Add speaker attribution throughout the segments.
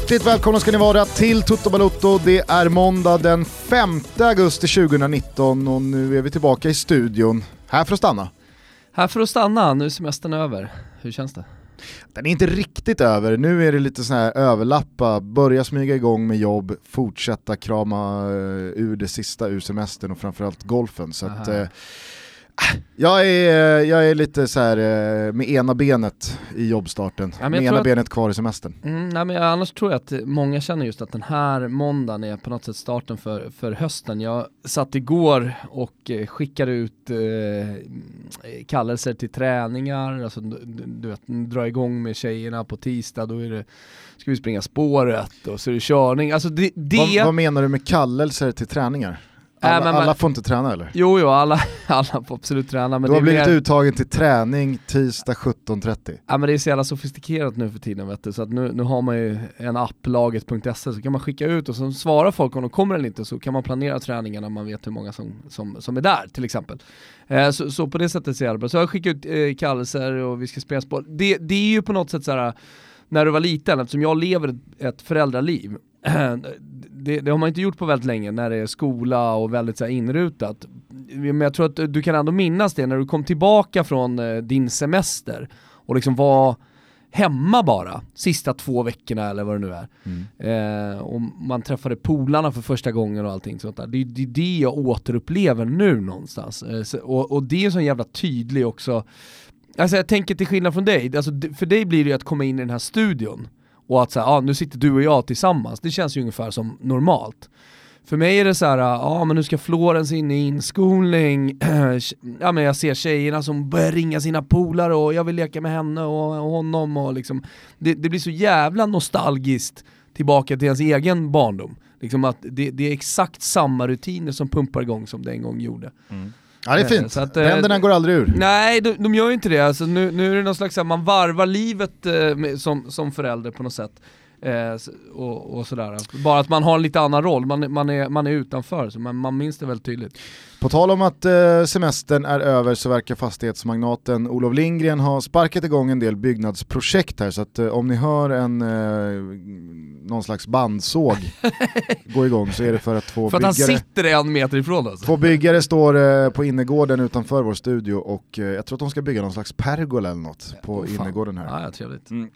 Speaker 1: Hjärtligt välkomna ska ni vara till Toto Balotto. Det är måndag den 5 augusti 2019 och nu är vi tillbaka i studion. Här för att stanna.
Speaker 2: Här för att stanna, nu är semestern över. Hur känns det?
Speaker 1: Den är inte riktigt över, nu är det lite sån här överlappa, börja smyga igång med jobb, fortsätta krama uh, ur det sista ur semestern och framförallt golfen. Så att, jag är, jag är lite så här eh, med ena benet i jobbstarten, ja, med ena att, benet kvar i semestern.
Speaker 2: Mm, nej, men annars tror jag att många känner just att den här måndagen är på något sätt starten för, för hösten. Jag satt igår och eh, skickade ut eh, kallelser till träningar, alltså du, du vet, dra igång med tjejerna på tisdag, då är det, ska vi springa spåret och så är det körning. Alltså det, det...
Speaker 1: Vad, vad menar du med kallelser till träningar? Alla, äh, alla får inte träna eller?
Speaker 2: Jo, jo alla, alla får absolut träna.
Speaker 1: Men du har blivit mer... uttagen till träning tisdag 17.30.
Speaker 2: Ja men det är så jävla sofistikerat nu för tiden vet du, så att nu, nu har man ju en app, laget.se, så kan man skicka ut och så svarar folk om de kommer eller inte så kan man planera träningarna man vet hur många som, som, som är där till exempel. Eh, så, så, på det sättet ser det bra. Så jag har skickat ut eh, kallelser och vi ska spela sport. Det, det är ju på något sätt så här när du var liten, eftersom jag lever ett föräldraliv det, det, har man inte gjort på väldigt länge när det är skola och väldigt så här, inrutat. Men jag tror att du kan ändå minnas det när du kom tillbaka från eh, din semester och liksom var hemma bara, sista två veckorna eller vad det nu är. Mm. Eh, och man träffade polarna för första gången och allting sånt där. Det, det är det jag återupplever nu någonstans. Eh, så, och, och, det är så jävla tydlig också, alltså jag tänker till skillnad från dig, alltså, för dig blir det ju att komma in i den här studion och att så här, ah, nu sitter du och jag tillsammans, det känns ju ungefär som normalt. För mig är det så här, ah, ja ah, men nu ska Florens in i inskolning, ja men jag ser tjejerna som börjar ringa sina polare och jag vill leka med henne och, och honom och liksom, det, det, blir så jävla nostalgiskt tillbaka till ens egen barndom. Liksom att det, det är exakt samma rutiner som pumpar igång som det en gång gjorde. Mm.
Speaker 1: Ja det är fint, så att, Ränderna eh, går aldrig ur.
Speaker 2: Nej, de, de gör ju inte det. Alltså, nu, nu är det någon slags, man varvar livet eh, med, som, som förälder på något sätt. Eh, och, och, sådär. Bara att man har en lite annan roll, man, man, är, man är utanför, så man, man minns det väldigt tydligt.
Speaker 1: På tal om att eh, semestern är över så verkar fastighetsmagnaten Olof Lindgren ha sparkat igång en del byggnadsprojekt här så att eh, om ni hör en eh, någon slags bandsåg gå igång så är det för att två
Speaker 2: för
Speaker 1: byggare...
Speaker 2: För att han sitter en meter ifrån oss.
Speaker 1: Två byggare står eh, på innergården utanför vår studio och jag tror att de ska bygga någon slags pergola eller något på oh, innergården här.
Speaker 2: Ja, trevligt.
Speaker 1: Mm.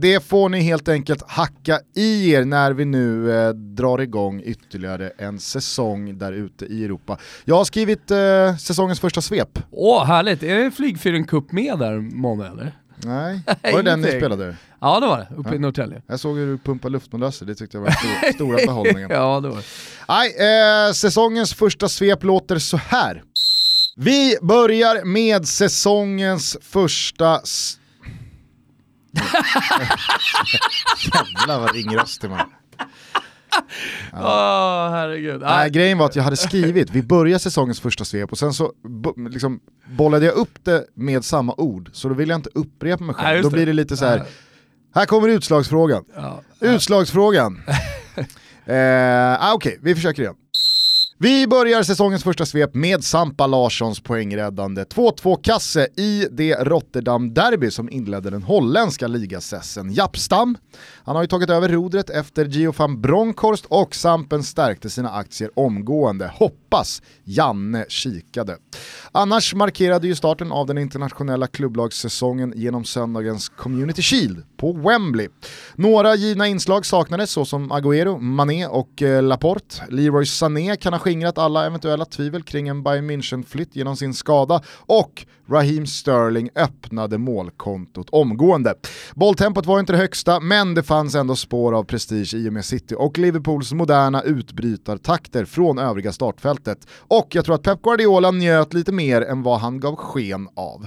Speaker 1: Det får ni helt enkelt hacka i er när vi nu drar igång ytterligare en säsong där ute i Europa. Jag har skrivit eh, säsongens första svep.
Speaker 2: Åh, härligt. Är Flygfyren Cup med där, Måne eller?
Speaker 1: Nej, var det den ni spelade?
Speaker 2: Ja det var det, uppe ja. i Norrtälje.
Speaker 1: Jag såg hur du pumpade luftmadrasser, det tyckte jag var stora behållningen.
Speaker 2: ja det var.
Speaker 1: Nej, eh, säsongens första svep låter så här. Vi börjar med säsongens första... Jävlar vad ringröstig man
Speaker 2: Ja. Oh, herregud.
Speaker 1: Nej, grejen var att jag hade skrivit, vi börjar säsongens första svep och sen så liksom, bollade jag upp det med samma ord, så då vill jag inte upprepa mig själv. Nej, då blir det lite så här. här kommer utslagsfrågan. Ja. Utslagsfrågan. eh, ah, Okej, okay, vi försöker igen. Vi börjar säsongens första svep med Sampa Larssons poängräddande 2-2-kasse i det Rotterdam-derby som inledde den holländska ligasessen. Jappstam, han har ju tagit över rodret efter Gio van Bronckhorst och Sampen stärkte sina aktier omgående. Hoppas Janne kikade. Annars markerade ju starten av den internationella klubblagssäsongen genom söndagens Community Shield på Wembley. Några givna inslag saknades såsom Agüero, Mané och eh, Laporte. Leroy Sané kan ha skingrat alla eventuella tvivel kring en Bayern München-flytt genom sin skada och Raheem Sterling öppnade målkontot omgående. Bolltempot var inte det högsta, men det fanns ändå spår av prestige i och med City och Liverpools moderna utbrytartakter från övriga startfältet. Och jag tror att Pep Guardiola njöt lite mer än vad han gav sken av.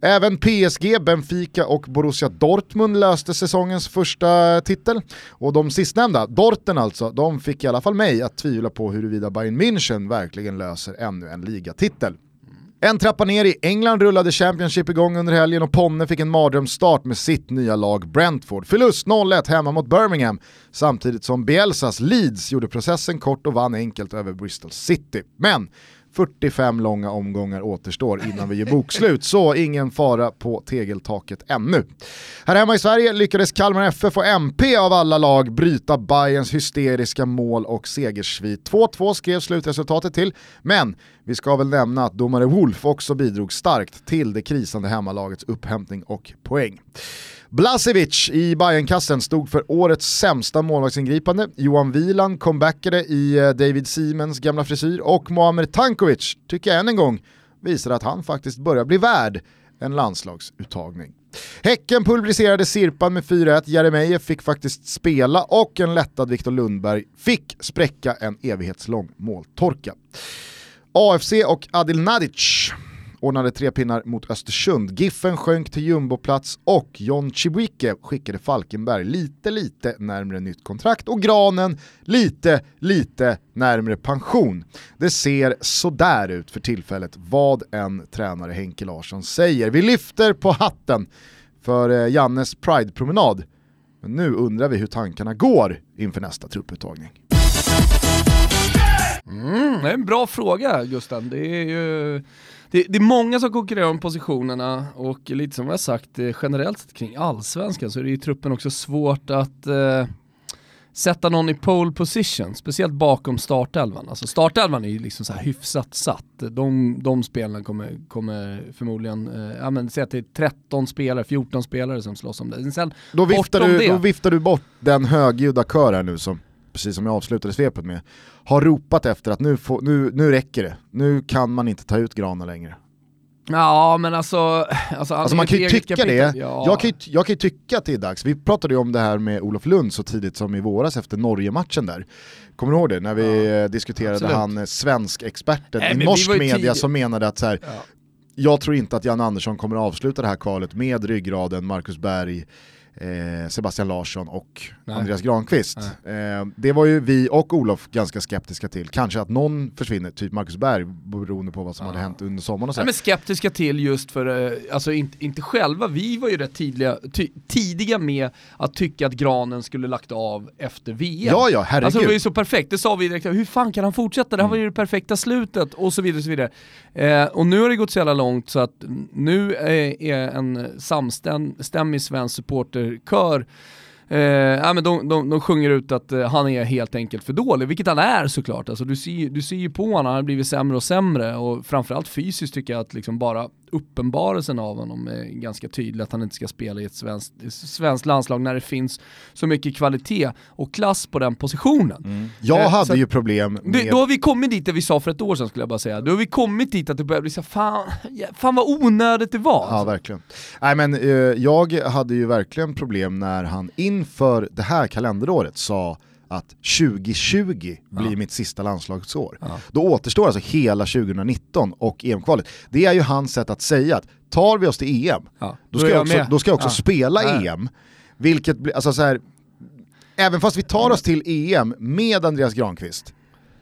Speaker 1: Även PSG, Benfica och Borussia Dortmund löste säsongens första titel. Och de sistnämnda, Dorten alltså, de fick i alla fall mig att tvivla på huruvida Bayern München verkligen löser ännu en ligatitel. En trappa ner i England rullade Championship igång under helgen och Ponne fick en mardrömsstart med sitt nya lag Brentford. Förlust 0-1 hemma mot Birmingham, samtidigt som Bielsas Leeds gjorde processen kort och vann enkelt över Bristol City. Men 45 långa omgångar återstår innan vi gör bokslut, så ingen fara på tegeltaket ännu. Här hemma i Sverige lyckades Kalmar FF och MP av alla lag bryta Bayerns hysteriska mål och segersvit. 2-2 skrev slutresultatet till, men vi ska väl nämna att domare Wolf också bidrog starkt till det krisande hemmalagets upphämtning och poäng. Blasevic i Bayernkassen stod för årets sämsta målvaktsingripande. Johan Wieland comebackade i eh, David Siemens gamla frisyr och Muamer Tankovic tycker jag än en gång visar att han faktiskt börjar bli värd en landslagsuttagning. Häcken pulveriserade Sirpan med 4-1, Jeremejeff fick faktiskt spela och en lättad Viktor Lundberg fick spräcka en evighetslång måltorka. AFC och Adil Nadic ordnade tre pinnar mot Östersund. Giffen sjönk till jumboplats och John Chibuike skickade Falkenberg lite, lite närmre nytt kontrakt och Granen lite, lite närmre pension. Det ser sådär ut för tillfället vad en tränare Henke Larsson säger. Vi lyfter på hatten för eh, Jannes Pride-promenad. Men nu undrar vi hur tankarna går inför nästa trupputtagning.
Speaker 2: Mm, det är en bra fråga Gusten. Det är ju det, det, är många som konkurrerar om positionerna och lite som jag sagt eh, generellt sett kring allsvenskan så är det i truppen också svårt att eh, sätta någon i pole position, speciellt bakom startelvan. Alltså startelvan är ju liksom så här hyfsat satt. De, de spelarna kommer, kommer förmodligen, eh, ja men säg att det är 13 spelare, 14 spelare som slåss om det. Sen,
Speaker 1: då, viftar du, det, då viftar du bort den högljudda kör här nu som precis som jag avslutade svepet med, har ropat efter att nu, få, nu, nu räcker det, nu kan man inte ta ut Grana längre.
Speaker 2: Ja men alltså...
Speaker 1: Alltså, alltså man kan ju tycka det, ja. jag, kan ju, jag kan ju tycka att det är dags. Vi pratade ju om det här med Olof Lund så tidigt som i våras efter Norge-matchen där. Kommer du ihåg det? När vi ja. diskuterade Absolut. han svensk experten i norsk media som menade att så här, ja. jag tror inte att Jan Andersson kommer att avsluta det här kvalet med ryggraden Marcus Berg, eh, Sebastian Larsson och Nej. Andreas Granqvist. Eh, det var ju vi och Olof ganska skeptiska till. Kanske att någon försvinner, typ Marcus Berg, beroende på vad som ja. hade hänt under sommaren. Och så.
Speaker 2: Nej, men skeptiska till just för, eh, alltså inte, inte själva, vi var ju rätt tidiga, tidiga med att tycka att Granen skulle lagt av efter VM.
Speaker 1: Ja, ja, herregud.
Speaker 2: Alltså det var ju så perfekt, det sa vi direkt, hur fan kan han fortsätta? Det här mm. var ju det perfekta slutet och så vidare. Och, så vidare. Eh, och nu har det gått så jävla långt så att nu är, är en samstämmig svensk supporter kör Eh, ja, men de, de, de sjunger ut att eh, han är helt enkelt för dålig, vilket han är såklart. Alltså, du, ser, du ser ju på honom, han har blivit sämre och sämre och framförallt fysiskt tycker jag att liksom bara uppenbarelsen av honom är ganska tydlig, att han inte ska spela i ett svenskt, svenskt landslag när det finns så mycket kvalitet och klass på den positionen. Mm.
Speaker 1: Jag eh, hade ju problem med...
Speaker 2: Det, då har vi kommit dit där vi sa för ett år sedan skulle jag bara säga, då har vi kommit dit att det börjar bli så fan, fan vad onödigt det var.
Speaker 1: Ja alltså. verkligen. Nej men eh, jag hade ju verkligen problem när han inför det här kalenderåret sa att 2020 ja. blir mitt sista landslagsår. Ja. Då återstår alltså hela 2019 och EM-kvalet. Det är ju hans sätt att säga att tar vi oss till EM, ja. då, ska jag också, då ska jag också spela EM. Vilket blir, alltså så här, även fast vi tar oss till EM med Andreas Granqvist,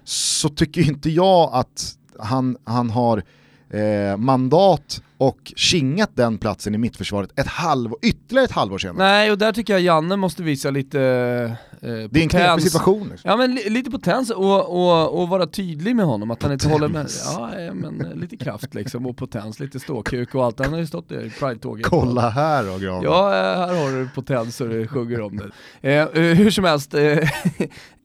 Speaker 1: så tycker inte jag att han, han har eh, mandat och kingat den platsen i mittförsvaret ett halv, ytterligare ett halvår senare.
Speaker 2: Nej, och där tycker jag Janne måste visa lite eh, potens.
Speaker 1: Det är en knepig situation.
Speaker 2: Liksom. Ja men li lite potens och, och, och, vara tydlig med honom, att potens. han inte håller med. Ja, men lite kraft liksom och potens, lite ståkuk och allt. Han har ju stått i Pride-tåget.
Speaker 1: Kolla här då Gran.
Speaker 2: Ja, här har du potens och du sjunger om det. Eh, eh hur som helst, eh,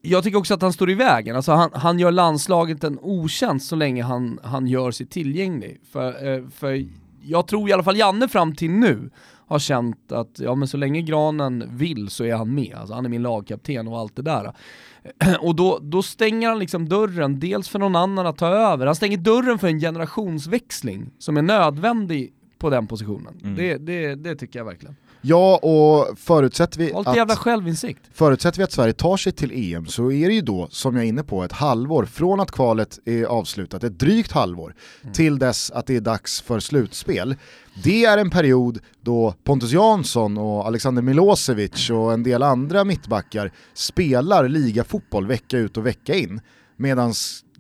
Speaker 2: jag tycker också att han står i vägen. Alltså han, han gör landslaget en otjänst så länge han, han gör sig tillgänglig. För, eh, för jag tror i alla fall Janne fram till nu har känt att ja men så länge Granen vill så är han med, alltså han är min lagkapten och allt det där. Och då, då stänger han liksom dörren, dels för någon annan att ta över, han stänger dörren för en generationsväxling som är nödvändig på den positionen. Mm. Det, det, det tycker jag verkligen.
Speaker 1: Ja, och förutsätter vi,
Speaker 2: att, jävla självinsikt.
Speaker 1: förutsätter vi att Sverige tar sig till EM så är det ju då, som jag är inne på, ett halvår från att kvalet är avslutat, ett drygt halvår, mm. till dess att det är dags för slutspel. Det är en period då Pontus Jansson och Alexander Milosevic och en del andra mittbackar spelar ligafotboll vecka ut och vecka in. Medan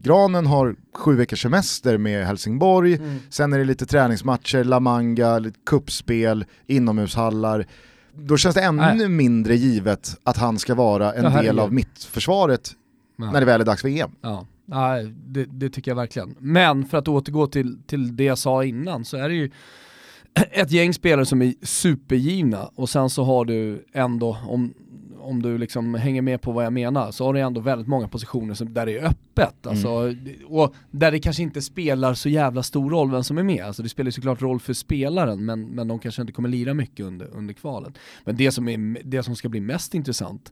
Speaker 1: Granen har sju veckors semester med Helsingborg, mm. sen är det lite träningsmatcher, La Manga, lite kuppspel, inomhushallar. Då känns det ännu Nej. mindre givet att han ska vara en del av mittförsvaret Nej. när det väl är dags för EM.
Speaker 2: Ja. Nej, det, det, tycker jag verkligen. Men för att återgå till, till det jag sa innan så är det ju ett gäng spelare som är supergivna och sen så har du ändå, om, om du liksom hänger med på vad jag menar, så har du ändå väldigt många positioner som, där det är öppet. Alltså, mm. och där det kanske inte spelar så jävla stor roll vem som är med. Alltså det spelar såklart roll för spelaren, men, men de kanske inte kommer lira mycket under, under kvalet. Men det som, är, det som ska bli mest intressant,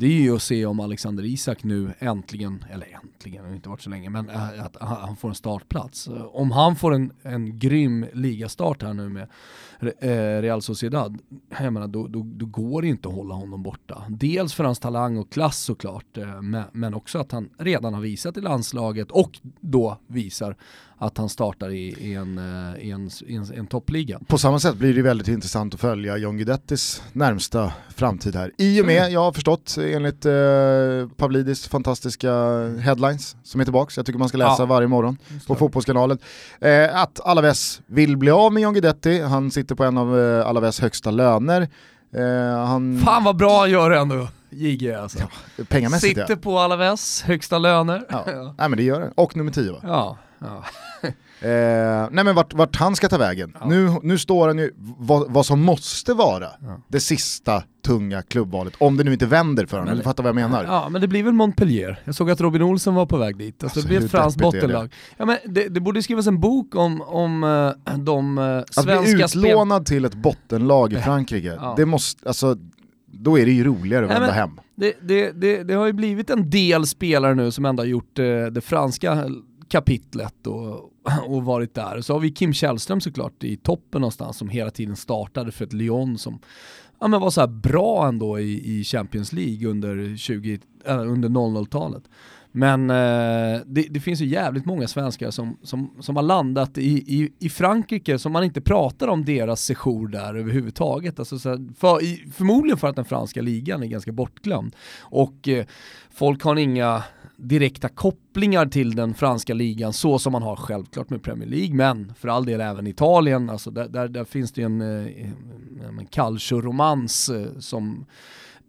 Speaker 2: det är ju att se om Alexander Isak nu äntligen, eller äntligen, det har inte varit så länge, men äh, att han får en startplats. Om han får en, en grym ligastart här nu med eh, Real Sociedad, jag menar, då, då, då, går det inte att hålla honom borta. Dels för hans talang och klass såklart, eh, men också att han redan har visat i landslaget och då visar att han startar i, i, en, eh, i, en, i en, en, toppliga.
Speaker 1: På samma sätt blir det väldigt intressant att följa John Guidettis närmsta framtid här. I och med, mm. jag har förstått enligt eh, Pavlidis fantastiska headlines som är tillbaka, jag tycker man ska läsa ja. varje morgon på Fotbollskanalen, eh, att Alaves vill bli av med John Guidetti, han sitter på en av eh, Alaves högsta löner.
Speaker 2: Eh, han... Fan vad bra han gör det ändå. JG alltså.
Speaker 1: Ja, pengamässigt
Speaker 2: Sitter ja. på Alaves, högsta löner.
Speaker 1: Ja. Nej men det gör det. Och nummer 10 va?
Speaker 2: Ja. Ja.
Speaker 1: eh, nej men vart, vart, han ska ta vägen. Ja. Nu, nu står han ju, vad, vad som måste vara ja. det sista tunga klubbvalet, om det nu inte vänder för honom, du fattar vad jag menar?
Speaker 2: Ja men det blir väl Montpellier, jag såg att Robin Olsen var på väg dit, alltså, alltså det blir ett franskt bottenlag. Ja, men det, det, borde skrivas en bok om, om uh, de svenska
Speaker 1: Att bli utlånad till ett bottenlag i Frankrike, det måste, alltså då är det ju roligare att vända hem.
Speaker 2: Det, det, det, det, har ju blivit en del spelare nu som ändå har gjort eh, det franska kapitlet och, och varit där. Så har vi Kim Källström såklart i toppen någonstans som hela tiden startade för ett Lyon som ja, men var så bra ändå i, i Champions League under, 20, äh, under 00-talet. Men eh, det, det, finns ju jävligt många svenskar som, som, som har landat i, i, i Frankrike som man inte pratar om deras sejour där överhuvudtaget. Alltså, så för, i, förmodligen för att den franska ligan är ganska bortglömd. Och eh, folk har inga direkta kopplingar till den franska ligan så som man har självklart med Premier League, men för all del även Italien, alltså där, där, där finns det en, en, en calcio-romans eh, som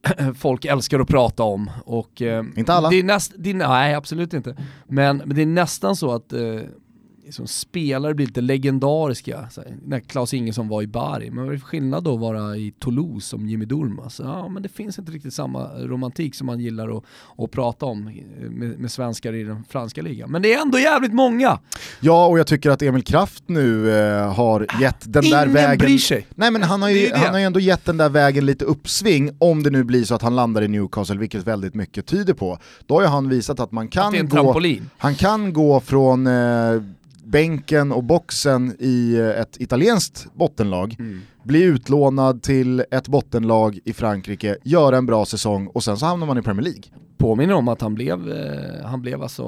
Speaker 2: folk älskar att prata om. Och,
Speaker 1: eh, inte alla?
Speaker 2: Det är näst, det är, nej, absolut inte. Men, men det är nästan så att eh, liksom, spelare blir lite legendariska. Så, när Claes Ingesson var i Bari, men vad är det skillnad då att vara i Toulouse som Jimmy Durmaz? Ja, men det finns inte riktigt samma romantik som man gillar att, att prata om med, med svenskar i den franska ligan. Men det är ändå jävligt många!
Speaker 1: Ja, och jag tycker att Emil Kraft nu eh, har gett den
Speaker 2: Ingen
Speaker 1: där vägen...
Speaker 2: bryr sig!
Speaker 1: Nej men han har, ju, han har ju ändå gett den där vägen lite uppsving, om det nu blir så att han landar i Newcastle, vilket väldigt mycket tyder på. Då har ju han visat att man kan
Speaker 2: att
Speaker 1: gå...
Speaker 2: Trampolin.
Speaker 1: Han kan gå från eh, bänken och boxen i eh, ett italienskt bottenlag, mm bli utlånad till ett bottenlag i Frankrike, göra en bra säsong och sen så hamnar man i Premier League
Speaker 2: påminner om att han blev, eh, han blev alltså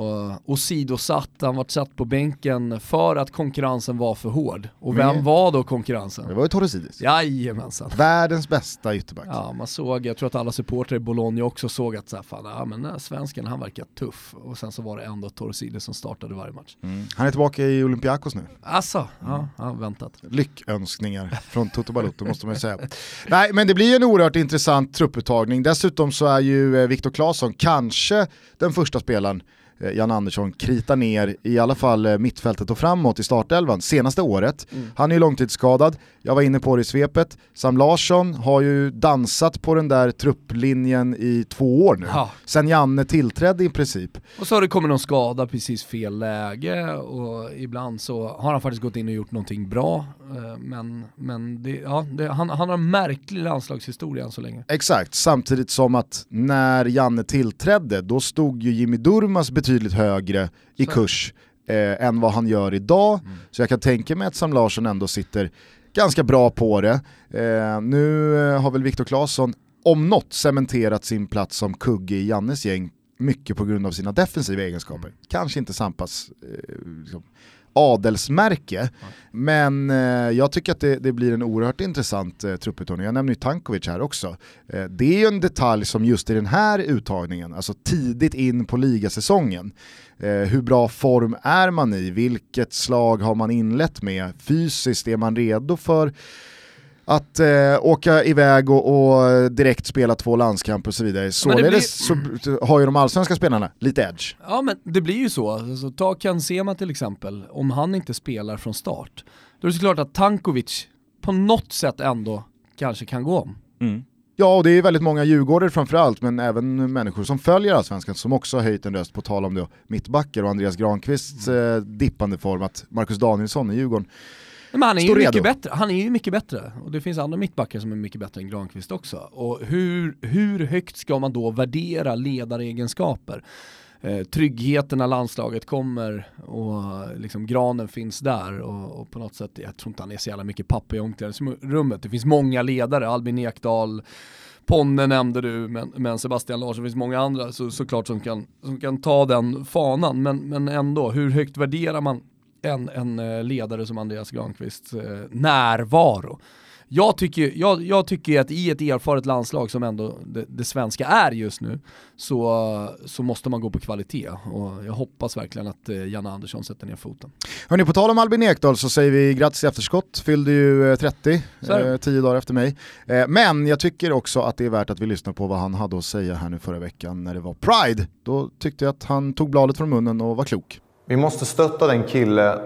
Speaker 2: åsidosatt, han var satt på bänken för att konkurrensen var för hård. Och vem Men, var då konkurrensen?
Speaker 1: Det var ju Torresidis.
Speaker 2: Jajamensan.
Speaker 1: Världens bästa ytterback.
Speaker 2: Ja, man såg, jag tror att alla supportrar i Bologna också såg att så här, fan, ja, men svensken han verkar tuff. Och sen så var det ändå Torresidis som startade varje match.
Speaker 1: Mm. Han är tillbaka i Olympiakos nu.
Speaker 2: Alltså, ja, ja, väntat.
Speaker 1: Lyckönskningar från Toto Balotto måste man ju säga. Nej, men det blir en oerhört intressant trupputtagning. Dessutom så är ju eh, Viktor Claesson kanske den första spelaren Jan Andersson kritar ner i alla fall eh, mittfältet och framåt i startelvan senaste året. Mm. Han är ju långtidsskadad, jag var inne på det i svepet. Sam Larsson har ju dansat på den där trupplinjen i två år nu, ja. sen Janne tillträdde i princip.
Speaker 2: Och så har det kommit någon skada precis fel läge och ibland så har han faktiskt gått in och gjort någonting bra. Eh, men, men det, ja, det, han, han har en märklig landslagshistoria än så länge.
Speaker 1: Exakt, samtidigt som att när Janne tillträdde, då stod ju Jimmy Durmas betydligt högre i kurs eh, än vad han gör idag. Mm. Så jag kan tänka mig att Sam Larsson ändå sitter ganska bra på det. Eh, nu eh, har väl Viktor Claesson om något cementerat sin plats som kugge i Jannes gäng mycket på grund av sina defensiva egenskaper. Mm. Kanske inte Sampas eh, liksom, adelsmärke. Men eh, jag tycker att det, det, blir en oerhört intressant eh, trupputtagning. Jag nämner ju Tankovic här också. Eh, det är ju en detalj som just i den här uttagningen, alltså tidigt in på ligasäsongen, eh, hur bra form är man i? Vilket slag har man inlett med? Fysiskt, är man redo för att eh, åka iväg och, och, direkt spela två landskamper och så vidare. Således blir... så har ju de allsvenska spelarna lite edge.
Speaker 2: Ja men det blir ju så. Alltså, ta Ken Sema till exempel, om han inte spelar från start, då är det såklart att Tankovic på något sätt ändå kanske kan gå om. Mm.
Speaker 1: Ja, och det är väldigt många djurgårdare framförallt, men även människor som följer Allsvenskan som också har höjt en röst på tal om det, mittbackar och Andreas Granqvists mm. eh, dippande form, att Marcus Danielsson i Djurgården
Speaker 2: men han är ju mycket bättre, han är ju mycket bättre. Och det finns andra mittbackar som är mycket bättre än Granqvist också. Och hur, hur högt ska man då värdera ledaregenskaper? Eh, tryggheten när landslaget kommer och liksom granen finns där och, och, på något sätt, jag tror inte han är så jävla mycket pappa i omklädningsrummet. Det finns många ledare, Albin Ekdal, Ponne nämnde du, men, men Sebastian Larsson, det finns många andra så, såklart som kan, som kan ta den fanan. Men, men ändå, hur högt värderar man en, en eh, ledare som Andreas Granqvists eh, närvaro. Jag tycker, jag, jag tycker att i ett erfaret landslag som ändå det, det, svenska är just nu så, så måste man gå på kvalitet och jag hoppas verkligen att eh, Janne Andersson sätter ner foten.
Speaker 1: Hörni, på tal om Albin Ekdal så säger vi grattis i efterskott, fyllde ju 30, eh, 10 dagar efter mig. Eh, men jag tycker också att det är värt att vi lyssnar på vad han hade att säga här nu förra veckan när det var Pride. Då tyckte jag att han tog bladet från munnen och var klok.
Speaker 3: Vi måste stötta den kille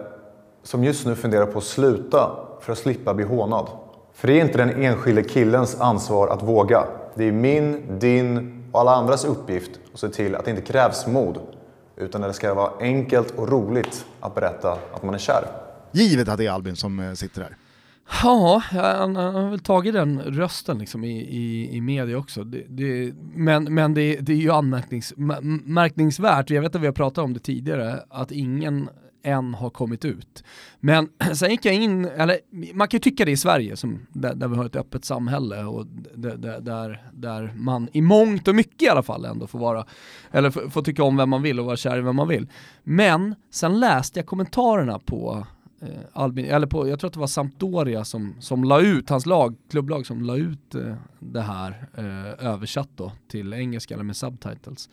Speaker 3: som just nu funderar på att sluta för att slippa bli hånad. För det är inte den enskilde killens ansvar att våga. Det är min, din och alla andras uppgift att se till att det inte krävs mod. Utan att det ska vara enkelt och roligt att berätta att man är kär.
Speaker 1: Givet att det är Albin som eh, sitter här.
Speaker 2: Ja, han, har väl tagit den rösten liksom i, i, i media också. Det, det, men men det, det är ju anmärkningsvärt, jag vet att vi har pratat om det tidigare, att ingen än har kommit ut. Men sen gick jag in, eller man kan ju tycka det i Sverige, som, där, där vi har ett öppet samhälle och där, där, där man i mångt och mycket i alla fall ändå får vara, eller får, får tycka om vem man vill och vara kär i vem man vill. Men sen läste jag kommentarerna på Albin, eller på, jag tror att det var Sampdoria som, som la ut, hans lag, klubblag som la ut eh, det här eh, översatt då till engelska eller med subtitles.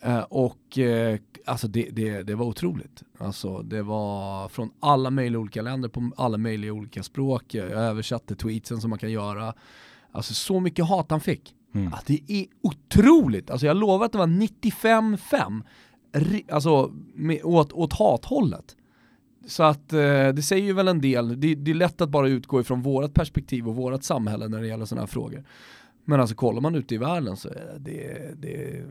Speaker 2: Eh, och eh, alltså det, det, det, var otroligt. Alltså det var från alla möjliga olika länder på alla möjliga olika språk. Jag översatte tweetsen som man kan göra. Alltså så mycket hat han fick. Mm. Att det är otroligt. Alltså jag lovar att det var 95-5 alltså med, åt, åt hathållet. Så att eh, det säger ju väl en del, det, det, är lätt att bara utgå ifrån vårat perspektiv och vårat samhälle när det gäller sådana här frågor. Men alltså kollar man ute i världen så det, det